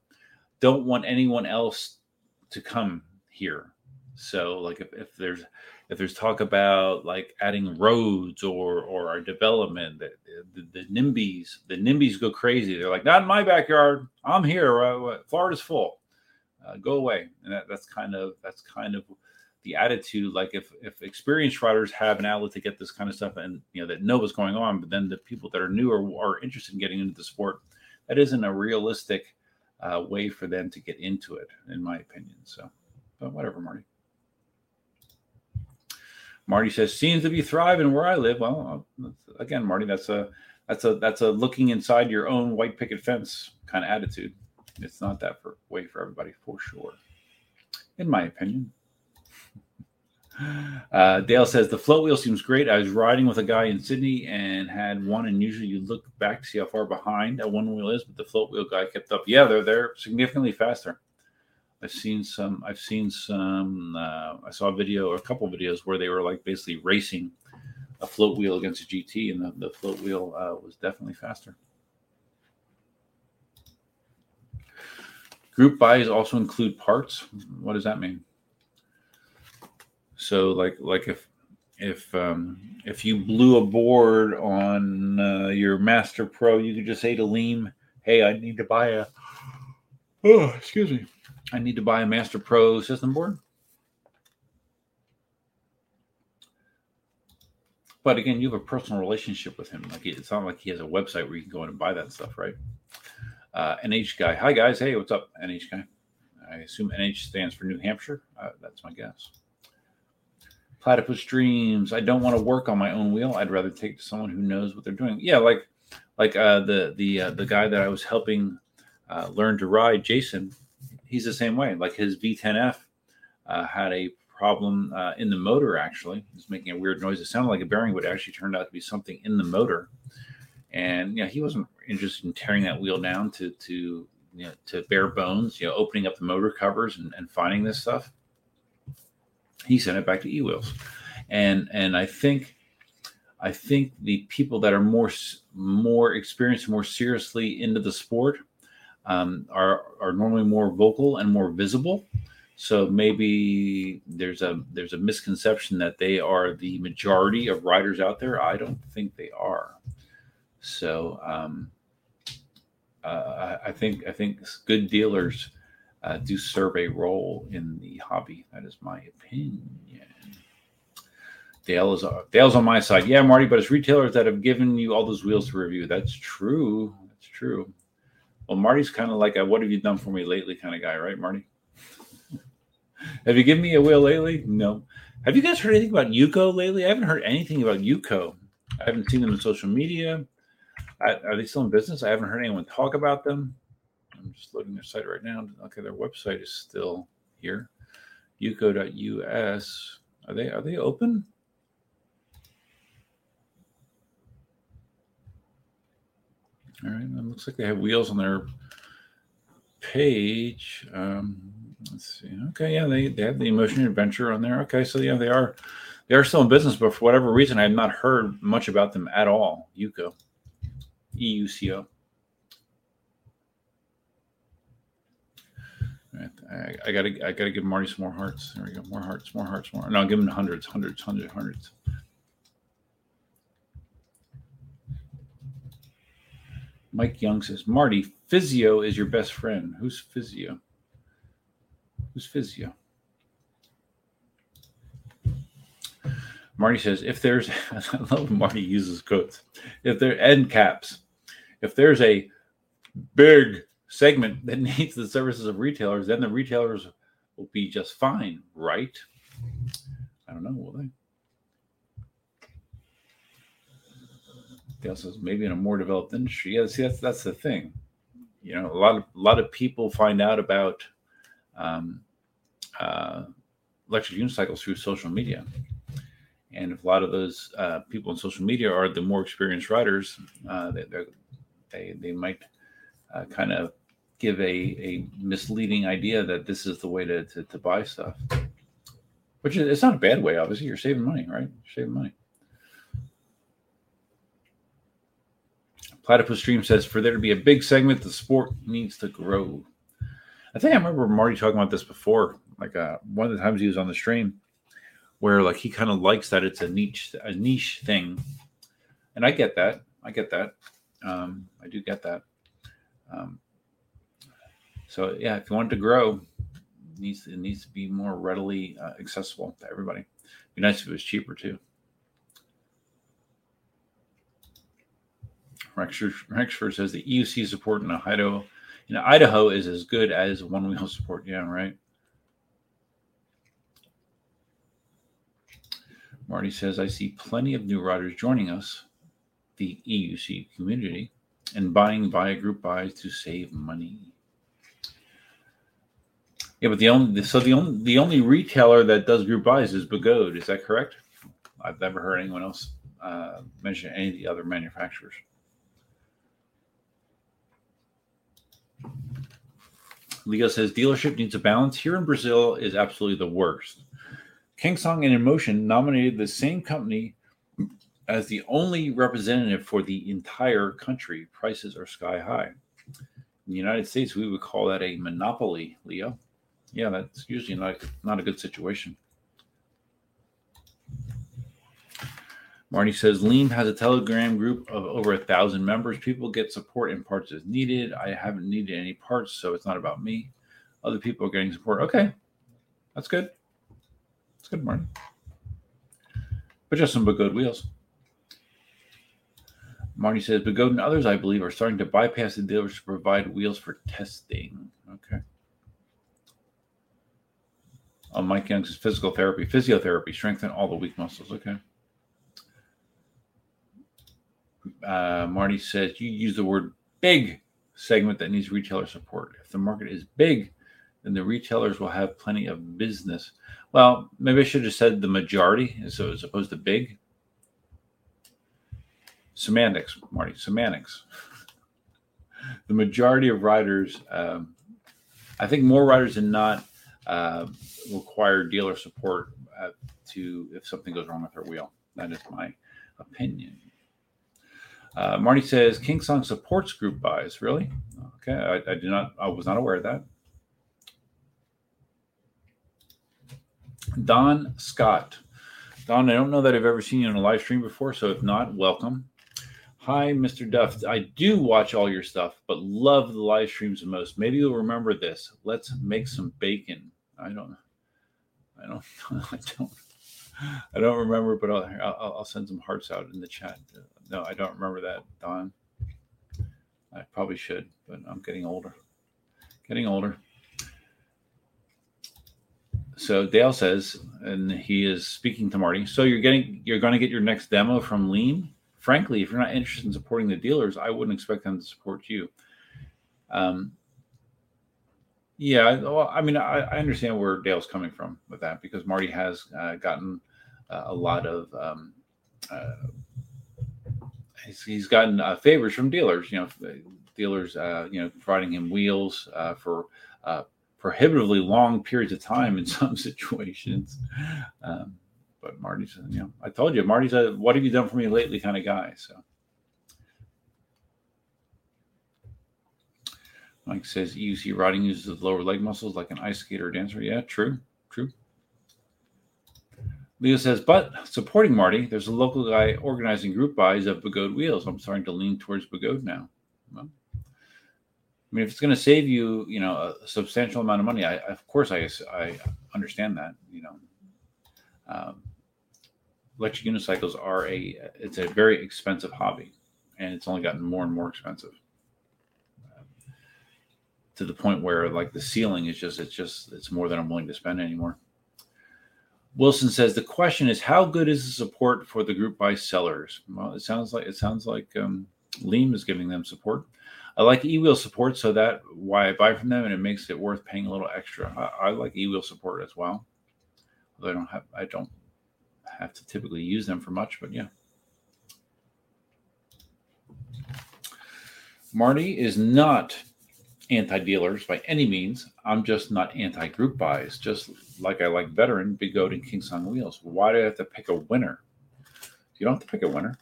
Speaker 2: don't want anyone else to come here. So like if, if there's if there's talk about like adding roads or or our development, the, the, the NIMBYs the NIMBYs go crazy. They're like, not in my backyard. I'm here. Florida's full. Uh, go away. And that, that's kind of that's kind of the attitude. Like if if experienced riders have an outlet to get this kind of stuff and you know that know what's going on, but then the people that are new or are interested in getting into the sport, that isn't a realistic uh, way for them to get into it, in my opinion. So. But whatever, Marty. Marty says seems to be thriving where I live. Well, uh, again, Marty, that's a that's a that's a looking inside your own white picket fence kind of attitude. It's not that for, way for everybody, for sure, in my opinion. Uh, Dale says the float wheel seems great. I was riding with a guy in Sydney and had one, and usually you look back to see how far behind that one wheel is, but the float wheel guy kept up. Yeah, they're they're significantly faster. I've seen some. I've seen some. Uh, I saw a video or a couple videos where they were like basically racing a float wheel against a GT, and the, the float wheel uh, was definitely faster. Group buys also include parts. What does that mean? So, like, like if if um, if you blew a board on uh, your Master Pro, you could just say to Liam, "Hey, I need to buy a." Oh, excuse me. I need to buy a Master Pro system board. But again, you have a personal relationship with him. Like it's not like he has a website where you can go in and buy that stuff, right? Uh, NH guy, hi guys, hey, what's up, NH guy? I assume NH stands for New Hampshire. Uh, that's my guess. Platypus Dreams. I don't want to work on my own wheel. I'd rather take to someone who knows what they're doing. Yeah, like like uh, the the uh, the guy that I was helping uh, learn to ride, Jason he's the same way. Like his V10F uh, had a problem uh, in the motor. Actually, it was making a weird noise. It sounded like a bearing, but it actually turned out to be something in the motor. And yeah, he wasn't interested in tearing that wheel down to to you know, to bare bones. You know, opening up the motor covers and, and finding this stuff. He sent it back to eWheels, and and I think. I think the people that are more more experienced, more seriously into the sport, um, are are normally more vocal and more visible. So maybe there's a there's a misconception that they are the majority of riders out there. I don't think they are. So um, uh, I think I think good dealers uh, do serve a role in the hobby. That is my opinion. Dale is Dale's on my side. Yeah, Marty, but it's retailers that have given you all those wheels to review. That's true. That's true. Well, Marty's kind of like a "What have you done for me lately?" kind of guy, right, Marty? have you given me a wheel lately? No. Have you guys heard anything about Yuko lately? I haven't heard anything about Yuko. I haven't seen them in social media. I, are they still in business? I haven't heard anyone talk about them. I'm just loading their site right now. Okay, their website is still here. Yuko.us. Are they are they open? All right, it looks like they have wheels on their page. Um, let's see. Okay, yeah, they, they have the Inmotion adventure on there. Okay, so yeah, they are they are still in business, but for whatever reason, I have not heard much about them at all. Yuko, E U C O. I, gotta I gotta give Marty some more hearts. There we go. More hearts, more hearts, more. No, I'll give him hundreds, hundreds, hundreds, hundreds. Mike Young says, Marty, physio is your best friend. Who's physio? Who's physio? Marty says, if there's, I love Marty uses quotes. If there end caps, if there's a big segment that needs the services of retailers, then the retailers will be just fine, right? I don't know, will they? Dale says maybe in a more developed industry. Yeah, see that's that's the thing. You know, a lot of a lot of people find out about um, uh, electric unicycles through social media. And if a lot of those uh, people on social media are the more experienced riders, uh, they, they, they might uh, kind of give a, a misleading idea that this is the way to, to, to buy stuff, which is it's not a bad way. Obviously, you're saving money, right? Saving money. Platypus Stream says for there to be a big segment, the sport needs to grow. I think I remember Marty talking about this before. Like uh, one of the times he was on the stream, where like he kind of likes that it's a niche a niche thing, and I get that. I get that. Um, I do get that. Um, so yeah, if you want it to grow, it needs it needs to be more readily uh, accessible to everybody. It'd be nice if it was cheaper too. Rexford says the EUC support in Idaho, in Idaho is as good as one wheel support. Yeah, right. Marty says, I see plenty of new riders joining us, the EUC community, and buying via group buys to save money. Yeah, but the only so the only the only retailer that does group buys is Begode. Is that correct? I've never heard anyone else uh, mention any of the other manufacturers. Leo says dealership needs a balance. Here in Brazil is absolutely the worst. Kingsong and Inmotion nominated the same company as the only representative for the entire country. Prices are sky high. In the United States, we would call that a monopoly, Leo. Yeah, that's usually not, not a good situation. Marty says Lean has a Telegram group of over a thousand members. People get support in parts as needed. I haven't needed any parts, so it's not about me. Other people are getting support. Okay, that's good. That's good, Marty. But just some good wheels. Marty says Begode and others, I believe, are starting to bypass the dealers to provide wheels for testing. Okay. Oh, Mike Young says physical therapy, physiotherapy, strengthen all the weak muscles. Okay. Uh, Marty says you use the word big segment that needs retailer support. If the market is big, then the retailers will have plenty of business. Well, maybe I should have said the majority, so as opposed to big. Semantics, Marty, semantics. the majority of riders, um, I think more riders than not, uh, require dealer support uh, to if something goes wrong with their wheel. That is my opinion. Uh, Marty says King Song supports group buys. Really? Okay, I, I do not. I was not aware of that. Don Scott. Don, I don't know that I've ever seen you in a live stream before, so if not, welcome. Hi, Mr. Duf. I do watch all your stuff, but love the live streams the most. Maybe you'll remember this. Let's make some bacon. I don't. I don't. I don't. I don't remember, but I'll, I'll, I'll send some hearts out in the chat no, I don't remember that, Don. I probably should, but I'm getting older. Getting older. So Dale says, and he is speaking to Marty. So you're getting, you're going to get your next demo from Lean. Frankly, if you're not interested in supporting the dealers, I wouldn't expect them to support you. Um, yeah, well, I mean, I, I, understand where Dale's coming from with that because Marty has uh, gotten uh, a lot of um, uh, he's, he's gotten uh, favors from dealers. You know, dealers, uh, you know, providing him wheels uh, for uh, prohibitively long periods of time in some situations. Um, but Marty's, you know, I told you, Marty's a "What have you done for me lately?" kind of guy. So. Mike says EUC riding uses the lower leg muscles like an ice skater or dancer. Yeah, true, true. Leo says, but supporting Marty, there's a local guy organizing group buys of Begode wheels. I'm starting to lean towards Begode now. Well, I mean, if it's going to save you, you know, a substantial amount of money, I, of course, I, I understand that. You know, um, electric unicycles are a it's a very expensive hobby, and it's only gotten more and more expensive to the point where like the ceiling is just it's just it's more than I'm willing to spend anymore. Wilson says the question is how good is the support for the group buy sellers? Well, it sounds like it sounds like um, Lean is giving them support. I like e-wheel support, so that why I buy from them, and it makes it worth paying a little extra. I, I like e-wheel support as well. Although I don't have I don't have to typically use them for much, but yeah. Marty is not anti-dealers by any means. I'm just not anti-group buys. Just like I like veteran, Big Goat, and King Song wheels. Why do I have to pick a winner? You don't have to pick a winner.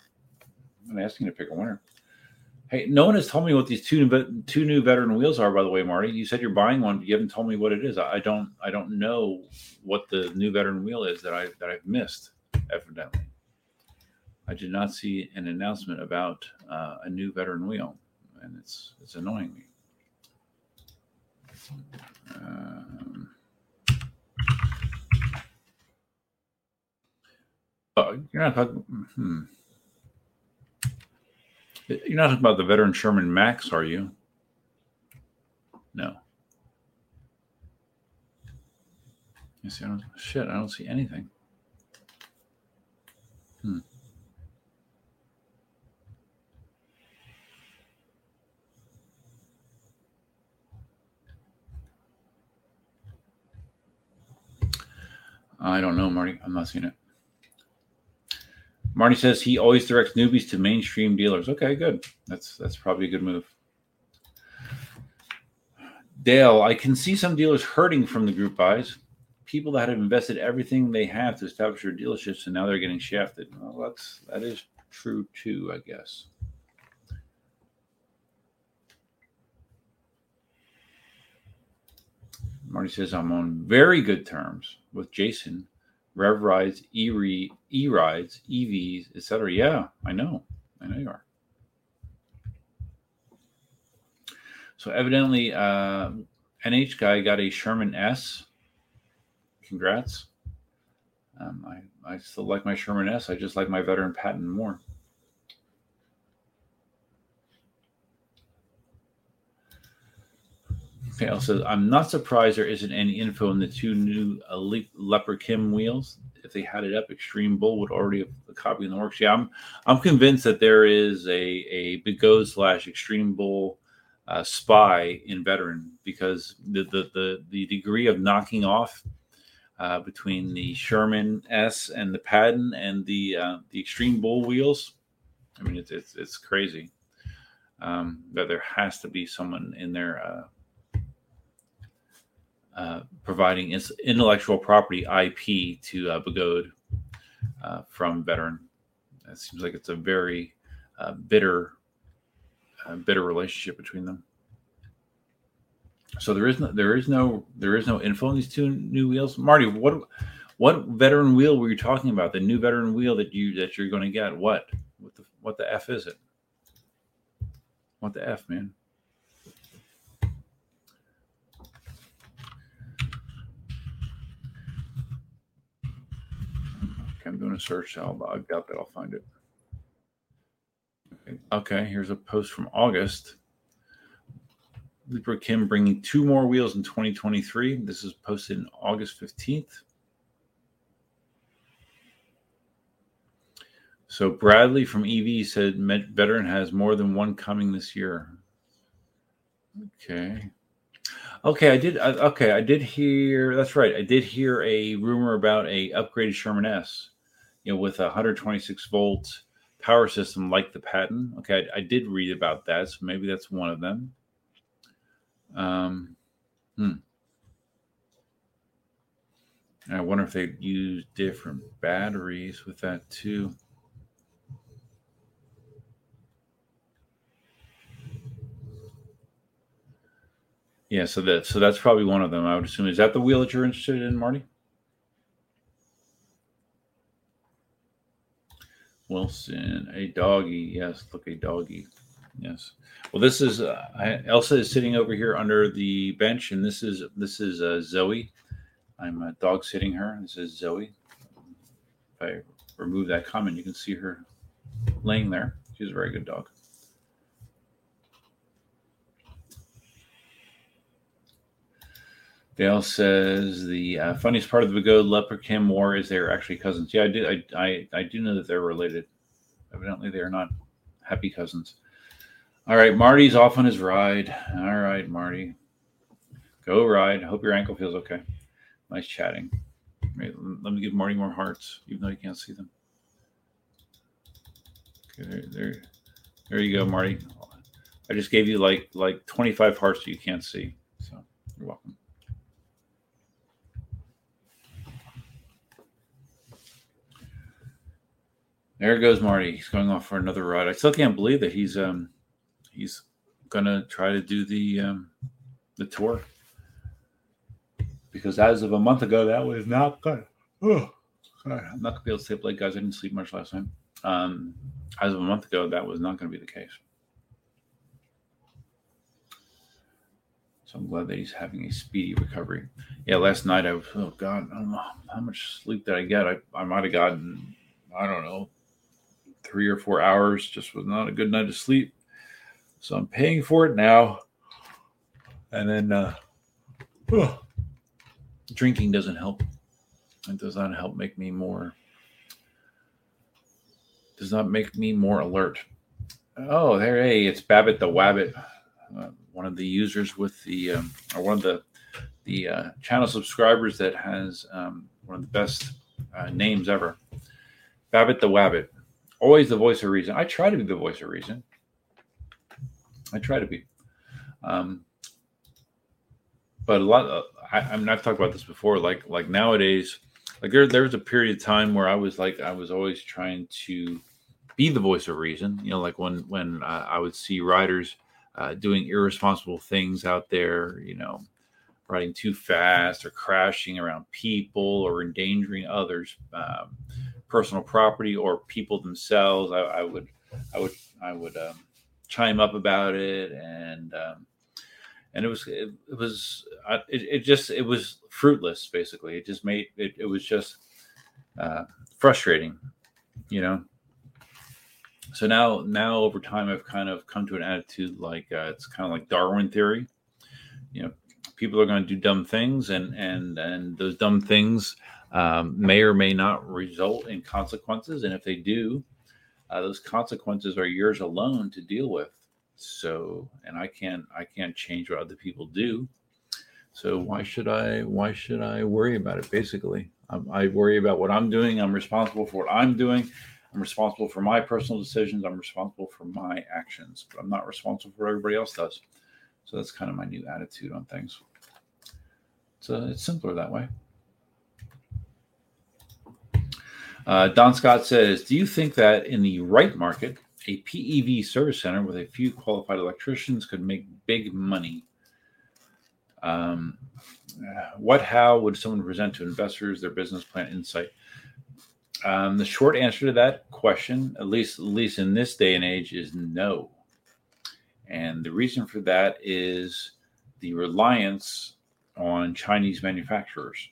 Speaker 2: I'm asking you to pick a winner. Hey, no one has told me what these two two new veteran wheels are. By the way, Marty, you said you're buying one. But you haven't told me what it is. I don't. I don't know what the new veteran wheel is that I that I've missed. Evidently, I did not see an announcement about uh, a new veteran wheel, and it's it's annoying me. Um, oh, you're not talking. Hmm. You're not talking about the veteran Sherman Max, are you? No. You see, I don't, shit, I don't see anything. I don't know, Marty. I'm not seeing it. Marty says he always directs newbies to mainstream dealers. Okay, good. That's that's probably a good move. Dale, I can see some dealers hurting from the group buys. People that have invested everything they have to establish their dealerships, and now they're getting shafted. Well, that's that is true too, I guess. Marty says I'm on very good terms with Jason rev rides, e rides, EVs, etc. Yeah, I know, I know you are. So evidently, uh, NH guy got a Sherman S. Congrats. Um, I I still like my Sherman S. I just like my veteran Patton more. Fail says, I'm not surprised there isn't any info on the two new Elite Kim wheels. If they had it up, Extreme Bull would already have a copy in the works. Yeah, I'm I'm convinced that there is a a Begode slash Extreme Bull uh, spy in veteran because the the the, the degree of knocking off uh, between the Sherman S and the Patton and the uh, the Extreme Bull wheels. I mean, it's it's, it's crazy. Um, that there has to be someone in there uh, providing intellectual property IP to uh, Begode uh, from Veteran. It seems like it's a very uh, bitter, uh, bitter relationship between them. So there is no, there is no, there is no info on these two new wheels. Marty, what, what veteran wheel were you talking about? The new veteran wheel that you that you're going to get? What, what the, what the f is it? What the f, man? I'm doing a search. I'll, I've got that. I'll find it. Okay. here's a post from August. Leaperkim bringing two more wheels in 2023. This is posted in August 15th. So Bradley from EV said veteran has more than one coming this year. Okay. Okay, I did. Okay, I did hear. That's right. I did hear a rumor about a upgraded Sherman S you know, with a 126 volt power system like the Patton. Okay, I, I, did read about that, so maybe that's one of them. Um, hmm. I wonder if they use different batteries with that too. Yeah, so that so that's probably one of them. I would assume. Is that the wheel that you're interested in, Marty? Wilson, a doggy. Yes, look, a doggy. Yes. Well, this is uh, Elsa is sitting over here under the bench, and this is this is uh, Zoe. I'm uh, dog sitting her. This is Zoe. If I remove that comment, you can see her laying there. She's a very good dog. Dale says the uh, funniest part of the Begode Leaperkim War is they're actually cousins. Yeah, I do. I, I, I do know that they're related. Evidently, they are not happy cousins. All right, Marty's off on his ride. All right, Marty. Go ride. I hope your ankle feels okay. Nice chatting. Let me give Marty more hearts, even though you can't see them. Okay, there, there, there you go, Marty. I just gave you like like 25 hearts that you can't see. So you're welcome. There goes Marty. He's going off for another ride. I still can't believe that he's um he's gonna try to do the um, the tour because as of a month ago, that was not good. Oh, sorry. I'm not gonna be able to sleep late, guys. I didn't sleep much last night. Um, as of a month ago, that was not going to be the case. So I'm glad that he's having a speedy recovery. Yeah, last night I was, oh God, I don't know how much sleep did I get. I, I might have gotten, I don't know, three or four hours. Just was not a good night of sleep. So I'm paying for it now. And then uh, oh, drinking doesn't help. It does not help make me more does not make me more alert. Oh, there, hey, it's Babbitt the Wabbit, uh, one of the users with the, um, or one of the the uh, channel subscribers that has um, one of the best uh, names ever. Babbitt the Wabbit, always the voice of reason. I try to be the voice of reason. I try to be. Um, but a lot, of, I, I mean, I've talked about this before. Like, like nowadays, like there, there was a period of time where I was like, I was always trying to be the voice of reason. You know, like when when uh, I would see riders uh, doing irresponsible things out there. You know, riding too fast or crashing around people or endangering others' um, personal property or people themselves. I, I would, I would, I would um, chime up about it and. Um, and it was it, it was uh, it, it, just it was fruitless basically it just made it, it was just uh, frustrating you know so now now over time i've kind of come to an attitude like uh, it's kind of like darwin theory you know people are going to do dumb things and and and those dumb things um, may or may not result in consequences and if they do uh, those consequences are yours alone to deal with so and i can't i can't change what other people do so why should i why should i worry about it basically um, i worry about what i'm doing i'm responsible for what i'm doing I'm responsible for my personal decisions. I'm responsible for my actions, but I'm not responsible for what everybody else does. So that's kind of my new attitude on things. So it's simpler that way. Uh, Don Scott says, Do you think that in the right market, a PEV service center with a few qualified electricians could make big money? Um, what, how would someone present to investors their business plan insight? Um, the short answer to that question, at least at least in this day and age, is no. And the reason for that is the reliance on Chinese manufacturers.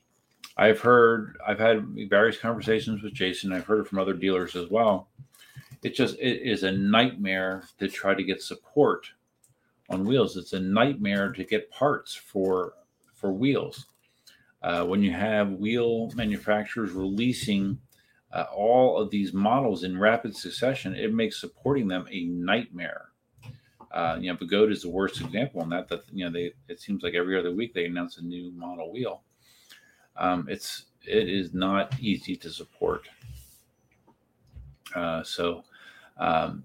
Speaker 2: I've heard, I've had various conversations with Jason. I've heard from other dealers as well. It just it is a nightmare to try to get support on wheels. It's a nightmare to get parts for for wheels. Uh, when you have wheel manufacturers releasing uh, all of these models in rapid succession, it makes supporting them a nightmare. Uh, you know, Begode is the worst example on that. That you know, they it seems like every other week they announce a new model wheel. Um, it's it is not easy to support. Uh, so um,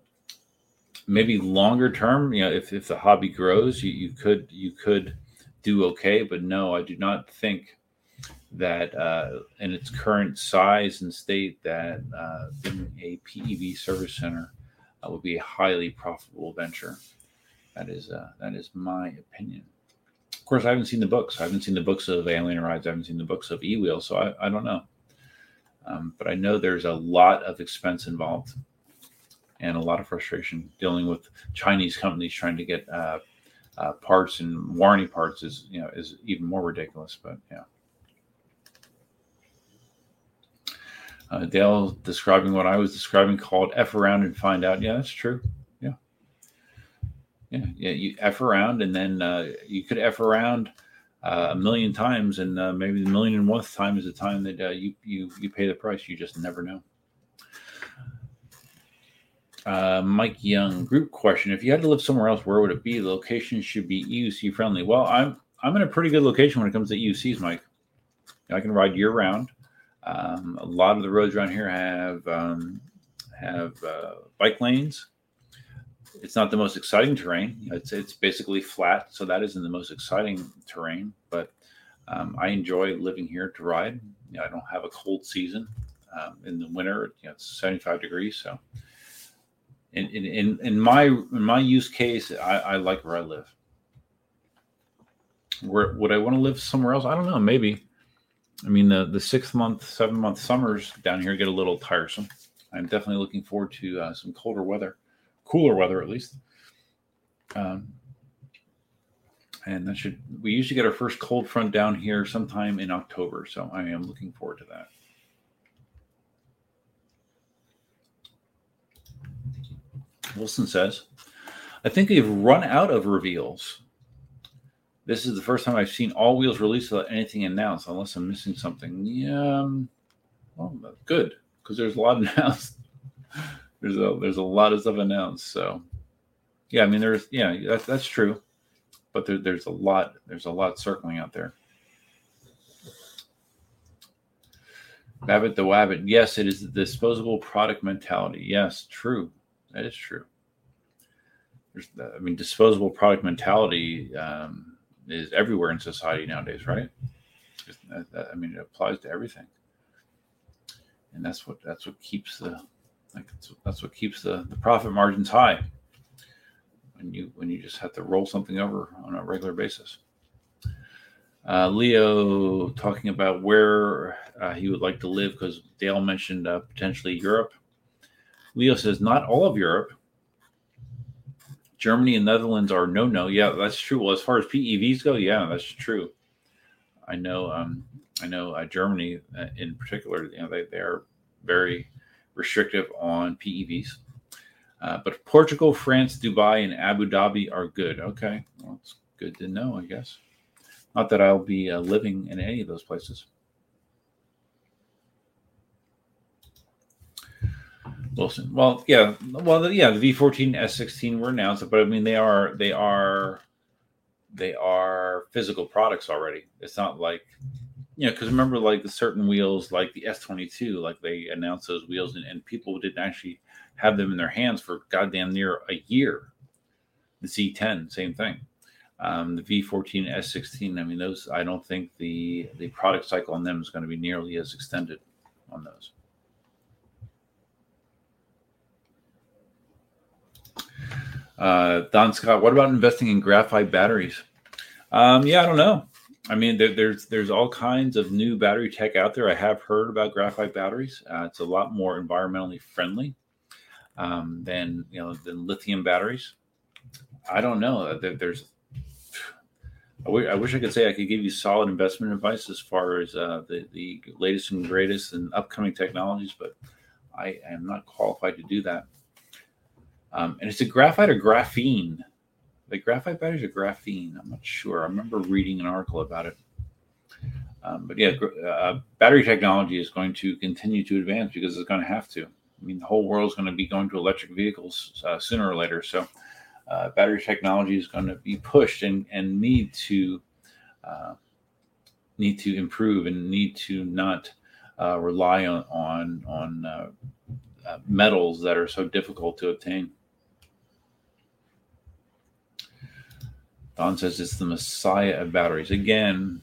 Speaker 2: maybe longer term, you know, if, if the hobby grows, you, you could you could do okay. But no, I do not think that uh, in its current size and state that uh, a PEV service center uh, would be a highly profitable venture. That is uh, that is my opinion. Course, I haven't seen the books. I haven't seen the books of Alien Rides. I haven't seen the books of eWheel, so I, I don't know. Um, but I know there's a lot of expense involved and a lot of frustration dealing with Chinese companies trying to get uh, uh, parts and warranty parts is you know is even more ridiculous. But yeah. uh, Dale describing what I was describing called F around and find out. Yeah, that's true. Yeah. Yeah. You F around and then uh, you could F around uh, a million times and uh, maybe the million and one time is the time that uh, you, you, you pay the price. You just never know. Uh, Mike Young, group question: If you had to live somewhere else, where would it be? The location should be EUC friendly. Well, I'm I'm in a pretty good location when it comes to EUCs, Mike. I can ride year round. Um, a lot of the roads around here have um, have uh, bike lanes. It's not the most exciting terrain. It's it's basically flat, so that isn't the most exciting terrain. But um, I enjoy living here to ride. You know, I don't have a cold season. Um, in the winter, you know, it's 75 degrees, so in in in my in my use case, I, I like where I live. Where would I want to live somewhere else? I don't know. Maybe. I mean, the the six month, seven month summers down here get a little tiresome. I'm definitely looking forward to uh, some colder weather, cooler weather at least. Um, and that should we usually get our first cold front down here sometime in October, so I am looking forward to that. Wilson says, I think we've run out of reveals. This is the first time I've seen all wheels released without anything announced, unless I'm missing something. Yeah, um, well, good because there's a lot announced. There's a there's a lot of stuff announced. So, yeah, I mean, there's yeah, that, that's true, but there, there's a lot there's a lot circling out there. Babbitt the Wabbit. Yes, it is the disposable product mentality. Yes, true. That is true. There's, I mean, disposable product mentality um, is everywhere in society nowadays, right? I mean, it applies to everything, and that's what that's what keeps the that's what keeps the, the profit margins high. When you when you just have to roll something over on a regular basis. Uh, Leo talking about where uh, he would like to live because Dale mentioned uh, potentially Europe. Leo says not all of Europe. Germany and Netherlands are no no. Yeah, that's true. Well, as far as PEVs go, yeah, that's true. I know. Um, I know uh, Germany uh, in particular. You know, they they are very restrictive on PEVs. Uh, but Portugal, France, Dubai, and Abu Dhabi are good. Okay, well, it's good to know, I guess. Not that I'll be uh, living in any of those places. Wilson. Well, yeah, well, yeah, the V14 S16 were announced, but I mean, they are they are they are physical products already. It's not like you know, because remember, like the certain wheels, like the S22, like they announced those wheels, and, and people didn't actually have them in their hands for goddamn near a year. The Z10, same thing. Um, the V14 S16, I mean, those I don't think the the product cycle on them is going to be nearly as extended on those. Uh, Don Scott, what about investing in graphite batteries? Um, yeah, I don't know. I mean, there, there's there's all kinds of new battery tech out there. I have heard about graphite batteries. Uh, it's a lot more environmentally friendly um, than you know than lithium batteries. I don't know. Uh, there, there's I, w- I wish I could say I could give you solid investment advice as far as uh, the the latest and greatest and upcoming technologies, but I am not qualified to do that. Um, and it's a graphite or graphene. The graphite batteries or graphene. I'm not sure. I remember reading an article about it. Um, but yeah, uh, battery technology is going to continue to advance because it's going to have to. I mean, the whole world is going to be going to electric vehicles uh, sooner or later. So, uh, battery technology is going to be pushed and, and need to uh, need to improve and need to not uh, rely on on, on uh, metals that are so difficult to obtain. Don says it's the messiah of batteries. Again,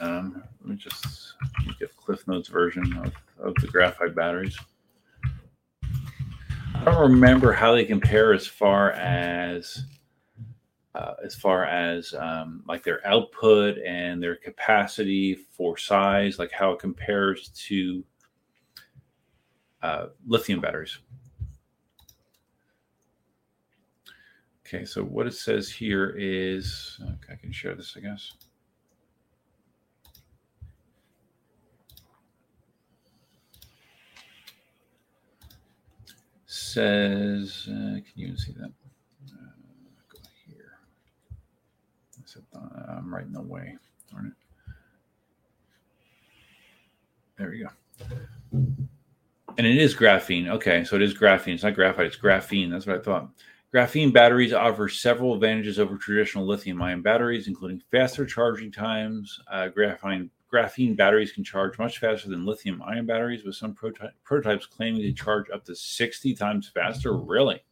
Speaker 2: um, let me just get Cliff Notes version of, of the graphite batteries. I don't remember how they compare as far as uh, as far as um, like their output and their capacity for size, like how it compares to uh, lithium batteries. Okay, so what it says here is okay, I can share this, I guess. Says, uh, can you see that? Uh, go here. Said, uh, I'm right in the way. Darn it. There we go. And it is graphene. Okay, so it is graphene. It's not graphite, it's graphene. That's what I thought. Graphene batteries offer several advantages over traditional lithium ion batteries, including faster charging times. Uh, graphene, graphene batteries can charge much faster than lithium ion batteries, with some prototypes claiming to charge up to 60 times faster. Really?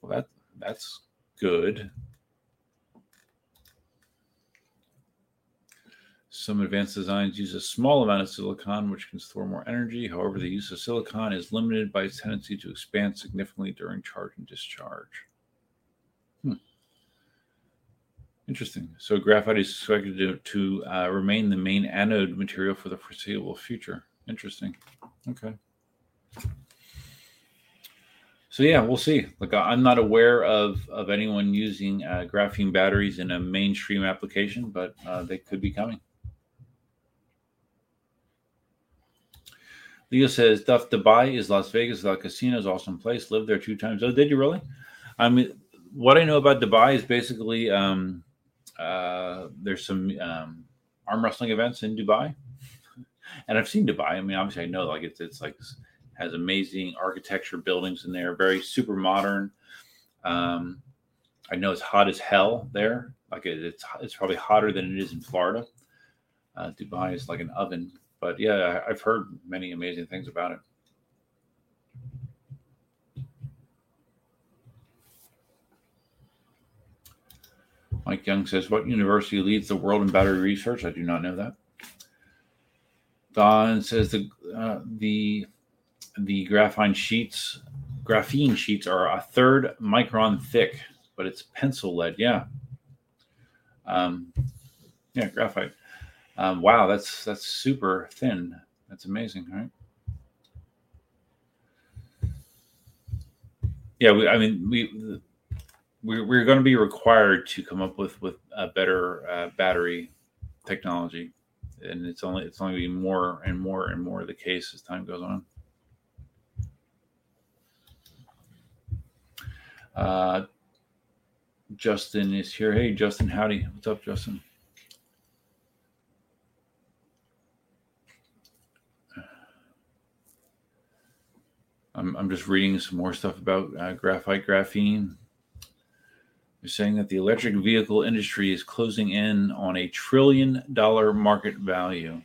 Speaker 2: Well, that, that's good. Some advanced designs use a small amount of silicon, which can store more energy. However, the use of silicon is limited by its tendency to expand significantly during charge and discharge. Hmm. Interesting. So, graphite is expected to, to uh, remain the main anode material for the foreseeable future. Interesting. Okay. So yeah, we'll see. Like I'm not aware of of anyone using uh, graphene batteries in a mainstream application, but uh, they could be coming. Leo says, Duf Dubai is Las Vegas without casinos, awesome place. Lived there two times. Oh, did you really? I mean, what I know about Dubai is basically um, uh, there's some um, arm wrestling events in Dubai, and I've seen Dubai. I mean, obviously, I know like it's it's like has amazing architecture, buildings in there, very super modern. Um, I know it's hot as hell there. Like it, it's it's probably hotter than it is in Florida. Uh, Dubai is like an oven but yeah, I've heard many amazing things about it. Mike Young says, What university leads the world in battery research? I do not know that. Don says the uh, the the graphene sheets graphene sheets are a third micron thick, but it's pencil lead. Yeah. Um, yeah, graphite. Um, wow, that's that's super thin. That's amazing, right? Yeah, we, I mean, we we're, we're going to be required to come up with with a better uh, battery technology, and it's only it's only be more and more and more the case as time goes on. Uh, Justin is here. Hey, Justin, howdy. What's up, Justin? I'm, I'm just reading some more stuff about uh, graphite graphene. They're saying that the electric vehicle industry is closing in on a trillion dollar market value.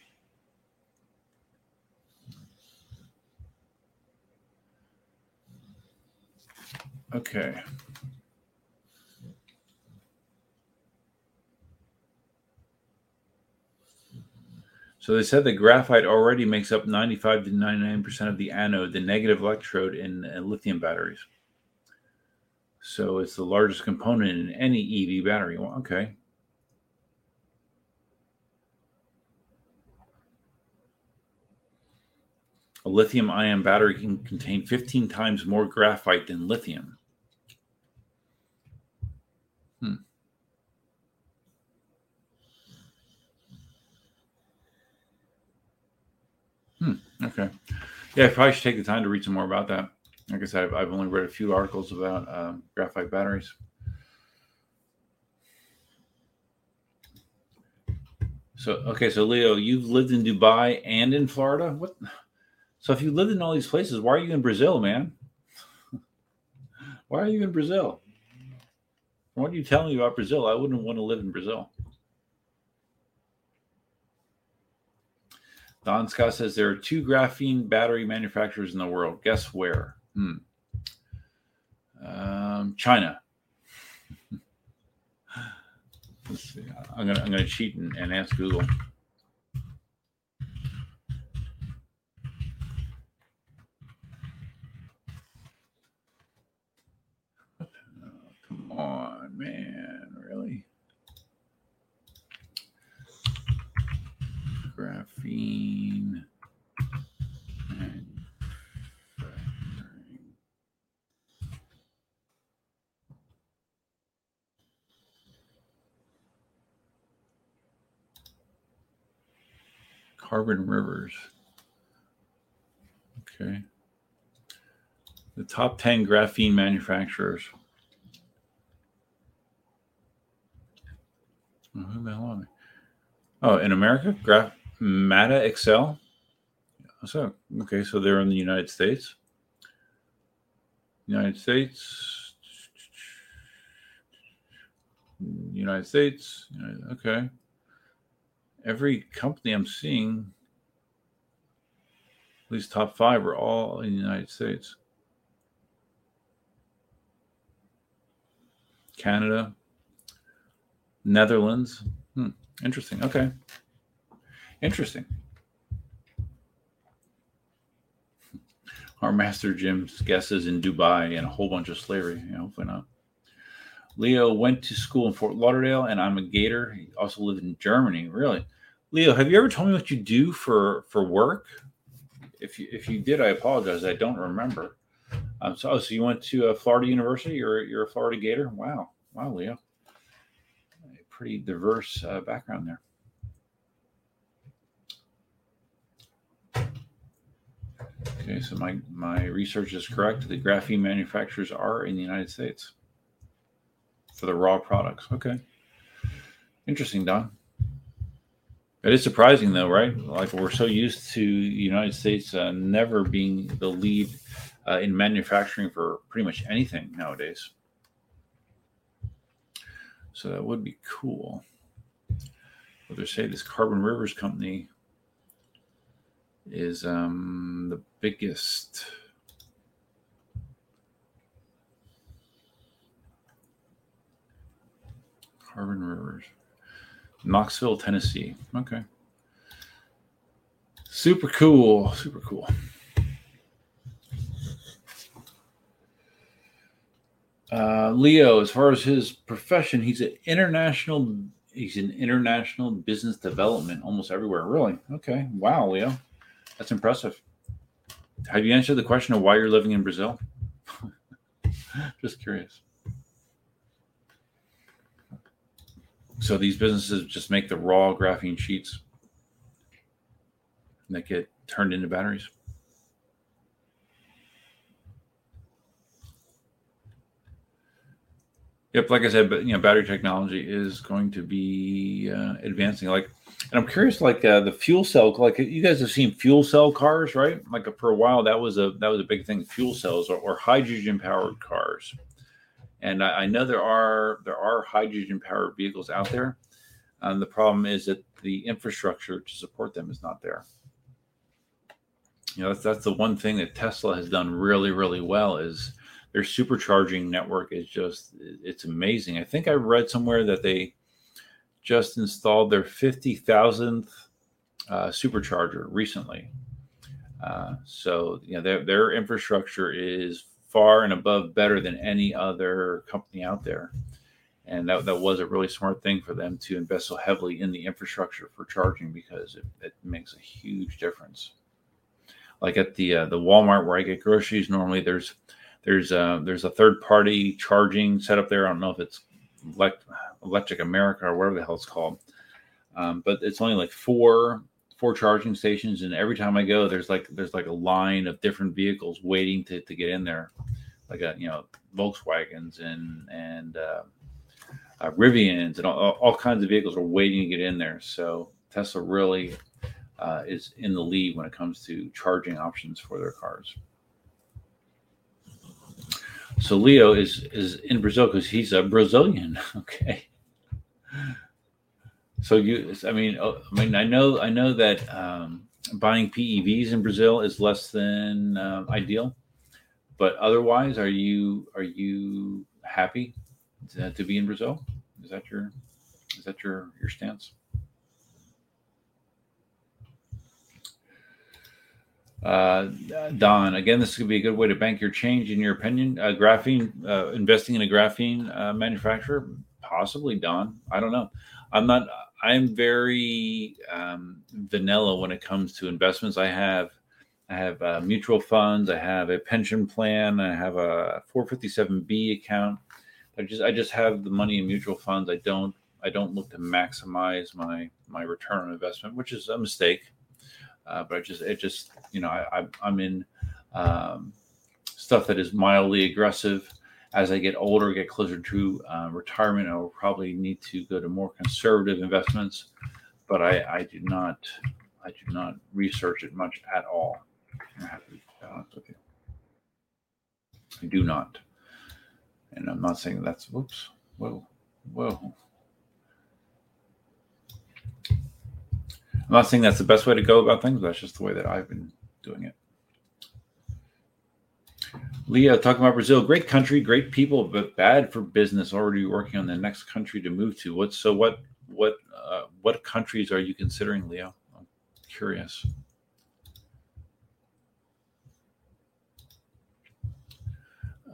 Speaker 2: Okay. So they said that graphite already makes up 95 to 99% of the anode, the negative electrode in uh, lithium batteries. So it's the largest component in any EV battery. Well, okay. A lithium ion battery can contain 15 times more graphite than lithium. Okay. Yeah, I probably should take the time to read some more about that. Like I said, I've, I've only read a few articles about um, graphite batteries. So okay, so Leo, you've lived in Dubai and in Florida. What? So if you lived in all these places, why are you in Brazil, man? why are you in Brazil? What are you telling me about Brazil? I wouldn't want to live in Brazil. Don Scott says there are two graphene battery manufacturers in the world. Guess where? Hmm. Um, China. Let's see. I'm gonna I'm gonna cheat and, and ask Google. come on, man, really? graphene Carbon Rivers. Okay. The top 10 graphene manufacturers. Who the hell are? Oh, in America, Graph Mata Excel. So okay, so they're in the United States. United States. United States. Okay. Every company I'm seeing, at least top five, are all in the United States. Canada, Netherlands. Hmm. Interesting. Okay. Interesting. Our master Jim's guesses in Dubai and a whole bunch of slavery. Yeah, hopefully not. Leo went to school in Fort Lauderdale, and I'm a Gator. He also lived in Germany. Really, Leo, have you ever told me what you do for for work? If you if you did, I apologize. I don't remember. Um, so, oh, so you went to a Florida University? You're you're a Florida Gator? Wow, wow, Leo, a pretty diverse uh, background there. Okay, so my my research is correct. The graphene manufacturers are in the United States for the raw products. Okay, interesting, Don. It is surprising, though, right? Like we're so used to the United States uh, never being the lead uh, in manufacturing for pretty much anything nowadays. So that would be cool. But they say this Carbon Rivers company is um, the biggest. Carbon Rivers, Knoxville, Tennessee. Okay. Super cool. Super cool. Uh, Leo, as far as his profession, he's an international. He's in international business development almost everywhere. Really? Okay. Wow, Leo. That's impressive. Have you answered the question of why you're living in Brazil? Just curious. So these businesses just make the raw graphene sheets that get turned into batteries. Yep, like I said, but you know, battery technology is going to be uh, advancing. Like and I'm curious, like uh, the fuel cell, like you guys have seen fuel cell cars, right? Like for a while, that was a that was a big thing. Fuel cells or, or hydrogen powered cars, and I, I, know there are there are hydrogen powered vehicles out there. And the problem is that the infrastructure to support them is not there. You know, that's, that's the one thing that Tesla has done really, really well is their supercharging network is just it's amazing. I think I read somewhere that they just installed their 50,000th uh, supercharger recently. Uh, so, you know, their, their infrastructure is far and above better than any other company out there. And that, that was a really smart thing for them to invest so heavily in the infrastructure for charging because it, it makes a huge difference. Like at the uh, the Walmart where I get groceries, normally there's there's a, uh, there's a third party charging set up there. I don't know if it's Electrify America or whatever the hell it's called. Um, but it's only like four four charging stations, and every time I go, there's like there's like a line of different vehicles waiting to, to get in there, like a you know Volkswagens and and uh, uh, Rivians and all, all kinds of vehicles are waiting to get in there. So Tesla really uh, is in the lead when it comes to charging options for their cars. So Leo is is in Brazil because he's a Brazilian. Okay. So you, I mean, oh, I mean, I know, I know that um, buying PEVs in Brazil is less than uh, ideal, but otherwise, are you are you happy to, be in Brazil? Is that your is that your your stance? Uh, Don, again, this could be a good way to bank your change, in your opinion. Uh, graphene, uh, investing in a graphene uh, manufacturer, possibly, Don. I don't know. I'm not. I'm very um, vanilla when it comes to investments. I have, I have uh, mutual funds. I have a pension plan. I have a 457b account. I just, I just have the money in mutual funds. I don't, I don't look to maximize my my return on investment, which is a mistake. Uh, but I just, it just, you know, I, I am in um, stuff that is mildly aggressive. As I get older, get closer to uh, retirement, I will probably need to go to more conservative investments. But I, I do not, I do not research it much at all. I have to be honest with you. I do not. And I'm not saying that's whoops. Whoa. Whoa. I'm not saying that's the best way to go about things, that's just the way that I've been doing it. Leo talking about Brazil, great country, great people, but bad for business. Already working on the next country to move to. What so what what uh, what countries are you considering, Leo? I'm curious.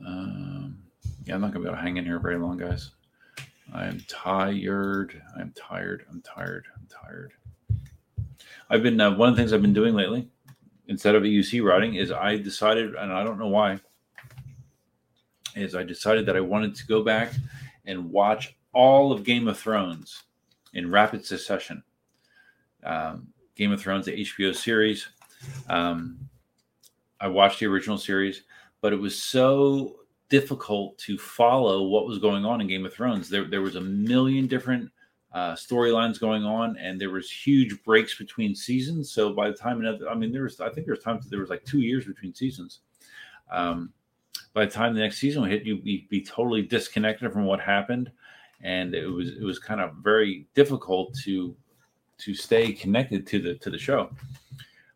Speaker 2: Um, yeah, I'm not gonna be able to hang in here very long, guys. I'm tired. I'm tired. I'm tired. I'm tired. I've been uh, one of the things I've been doing lately, instead of EUC routing, is I decided, and I don't know why, is I decided that I wanted to go back and watch all of Game of Thrones in rapid succession. Um, Game of Thrones, the HBO series. Um, I watched the original series, but it was so difficult to follow what was going on in Game of Thrones. There, there was a million different uh, storylines going on, and there was huge breaks between seasons. So by the time another, I mean, there was, I think there was times there was like two years between seasons. Um, by the time the next season would hit, you'd be, be totally disconnected from what happened, and it was it was kind of very difficult to to stay connected to the to the show.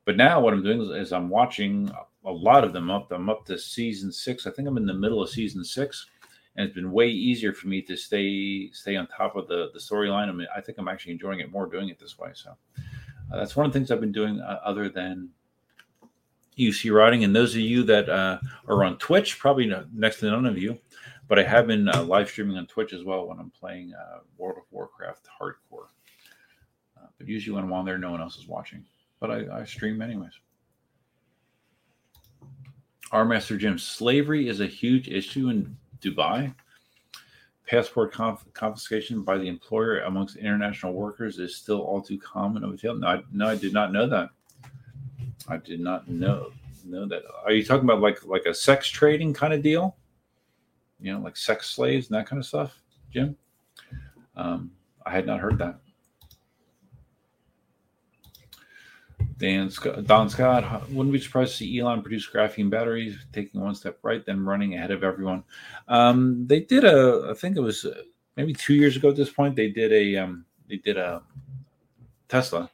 Speaker 2: But now what I'm doing is, is I'm watching a lot of them up. I'm up to season six. I think I'm in the middle of season six, and it's been way easier for me to stay stay on top of the the storyline. I mean, I think I'm actually enjoying it more doing it this way. So uh, that's one of the things I've been doing uh, other than EUC routing. And those of you that uh, are on Twitch, probably next to none of you, but I have been uh, live streaming on Twitch as well when I'm playing uh, World of Warcraft Hardcore. Uh, but usually when I'm on there, no one else is watching. But I, I stream anyways. Our Master Jim, slavery is a huge issue in Dubai. Passport conf- confiscation by the employer amongst international workers is still all too common. No, I, no, I did not know that. I did not know know that. Are you talking about like like a sex trading kind of deal? You know, like sex slaves and that kind of stuff, Jim? Um, I had not heard that. Dan Scott, Don Scott, wouldn't be surprised to see Elon produce graphene batteries, taking one step right, then running ahead of everyone. Um, they did a, I think it was uh, maybe two years ago at this point. They did a, um, they did a Tesla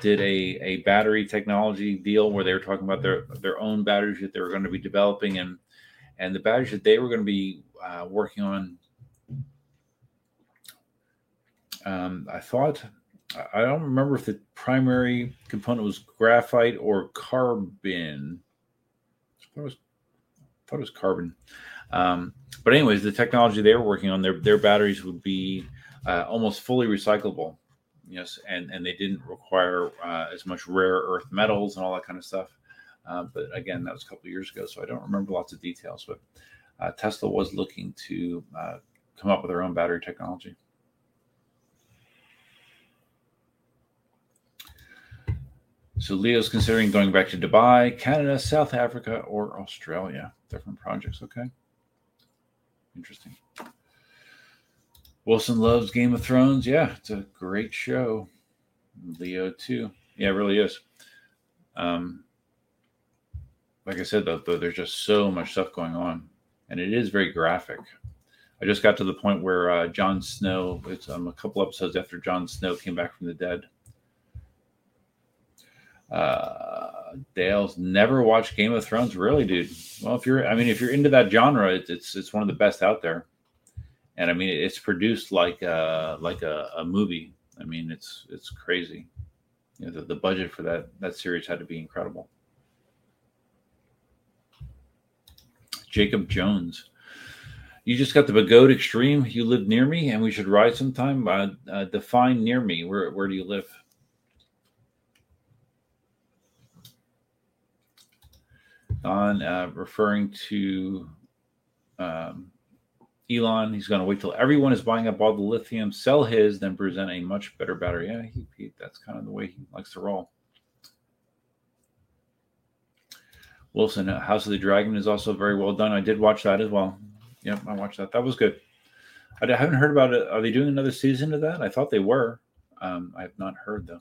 Speaker 2: did a, a battery technology deal where they were talking about their their own batteries that they were going to be developing and and the batteries that they were going to be uh, working on. Um, I thought I don't remember if the primary component was graphite or carbon. I thought it was, thought it was carbon. Um, but anyways, the technology they were working on, their their batteries would be uh, almost fully recyclable yes, and and they didn't require uh, as much rare earth metals and all that kind of stuff. Uh, but again, that was a couple years ago, so I don't remember lots of details. But uh, Tesla was looking to uh, come up with their own battery technology. So Leo's considering going back to Dubai, Canada, South Africa, or Australia. Different projects. Okay. Interesting. Wilson loves Game of Thrones. Yeah, it's a great show. Leo too. Yeah, it really is. Um, like I said, though, though, there's just so much stuff going on, and it is very graphic. I just got to the point where uh, Jon Snow. It's um, a couple episodes after Jon Snow came back from the dead. Uh, Dale's never watched Game of Thrones, really, dude. Well, if you're, I mean, if you're into that genre, it's it's, it's one of the best out there and I mean it's produced like a like a, a movie. I mean it's it's crazy. You know, the, the budget for that that series had to be incredible. Jacob Jones. You just got the Begode Extreme. You live near me, and we should ride sometime. Uh, uh, define near me. Where where do you live? On uh, referring to um, Elon, he's going to wait till everyone is buying up all the lithium, sell his, then present a much better battery. Yeah, he, he, that's kind of the way he likes to roll. Wilson, uh, House of the Dragon is also very well done. I did watch that as well. Yep, I watched that. That was good. I haven't heard about it. Are they doing another season of that? I thought they were. Um, I have not heard though.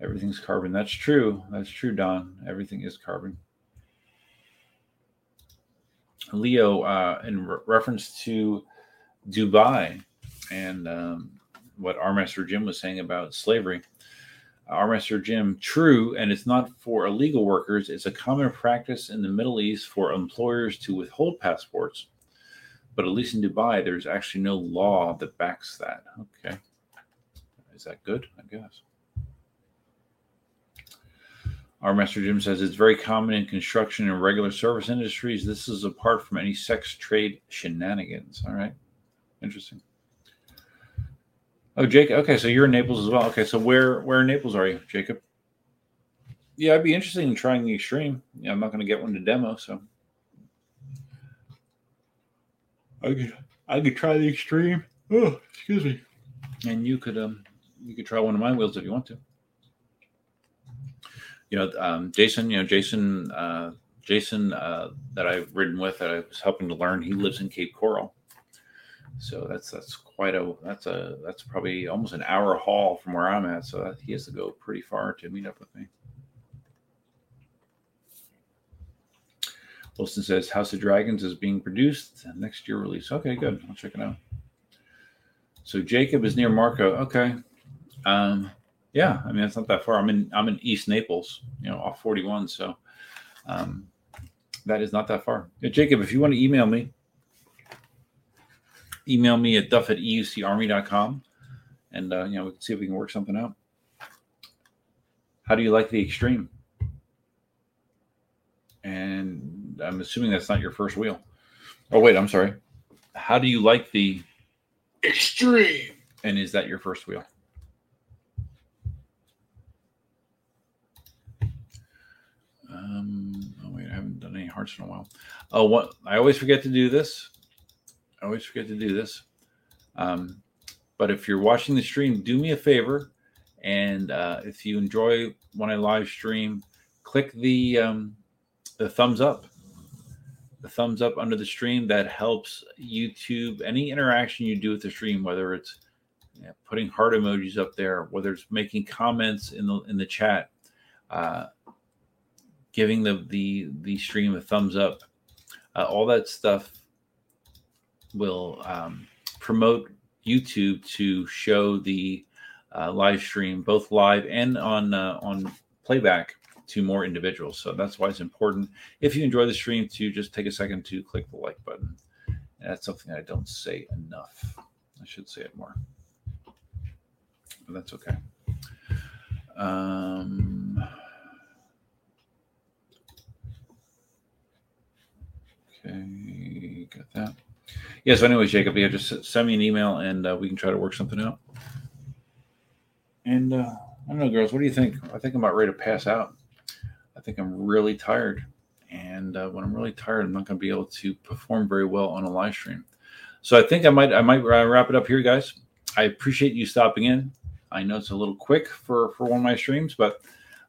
Speaker 2: Everything's carbon. That's true. That's true, Don. Everything is carbon. Leo, uh, in re- reference to Dubai and um, what our master Jim was saying about slavery, our master Jim, true, and it's not for illegal workers. It's a common practice in the Middle East for employers to withhold passports. But at least in Dubai, there's actually no law that backs that. Okay. Is that good? I guess. Our Master Jim says it's very common in construction and regular service industries. This is apart from any sex trade shenanigans. All right. Interesting. Oh, Jacob. Okay, so you're in Naples as well. Okay, so where where in Naples are you, Jacob? Yeah, I'd be interested in trying the extreme. Yeah, I'm not going to get one to demo, so I could I could try the extreme. Oh, excuse me. And you could um you could try one of my wheels if you want to. You know, um, Jason. You know, Jason. Uh, Jason uh, that I've ridden with that I was helping to learn. He lives in Cape Coral, so that's that's quite a that's a that's probably almost an hour haul from where I'm at. So he has to go pretty far to meet up with me. Wilson says House of Dragons is being produced next year release. Okay, good. I'll check it out. So Jacob is near Marco. Okay. Um, yeah, I mean it's not that far. I'm in I'm in East Naples, you know, off 41. So um, that is not that far. Yeah, Jacob, if you want to email me, email me at duff at eucarmy.com and uh, you know we can see if we can work something out. How do you like the extreme? And I'm assuming that's not your first wheel. Oh wait, I'm sorry. How do you like the
Speaker 3: Extreme.
Speaker 2: and is that your first wheel? Um, oh wait, I haven't done any hearts in a while. Oh, what I always forget to do this. I always forget to do this. Um, but if you're watching the stream, do me a favor, and uh, if you enjoy when I live stream, click the um, the thumbs up. The thumbs up under the stream that helps YouTube. Any interaction you do with the stream, whether it's putting heart emojis up there, whether it's making comments in the in the chat, uh, giving the the the stream a thumbs up, uh, all that stuff will um, promote YouTube to show the uh, live stream, both live and on uh, on playback, to more individuals. So that's why it's important. If you enjoy the stream, to just take a second to click the like button. And that's something I don't say enough. I should say it more, but that's okay. Um, okay, got that. Yeah. So, anyways, Jacob, yeah, just send me an email and uh, we can try to work something out. And uh, I don't know, girls, what do you think? I think I'm about ready to pass out. I think I'm really tired. And uh, when I'm really tired, I'm not going to be able to perform very well on a live stream. So I think I might I might wrap it up here, guys. I appreciate you stopping in. I know it's a little quick for for one of my streams, but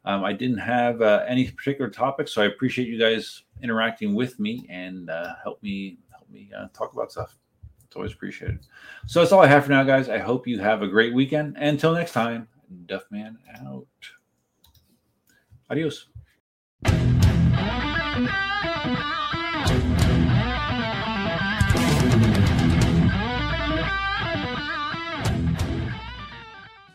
Speaker 2: um, I didn't have uh, any particular topic, so I appreciate you guys interacting with me and uh, help me help me uh, talk about stuff. It's always appreciated. So that's all I have for now, guys. I hope you have a great weekend. Until next time, Duffman out. Adios.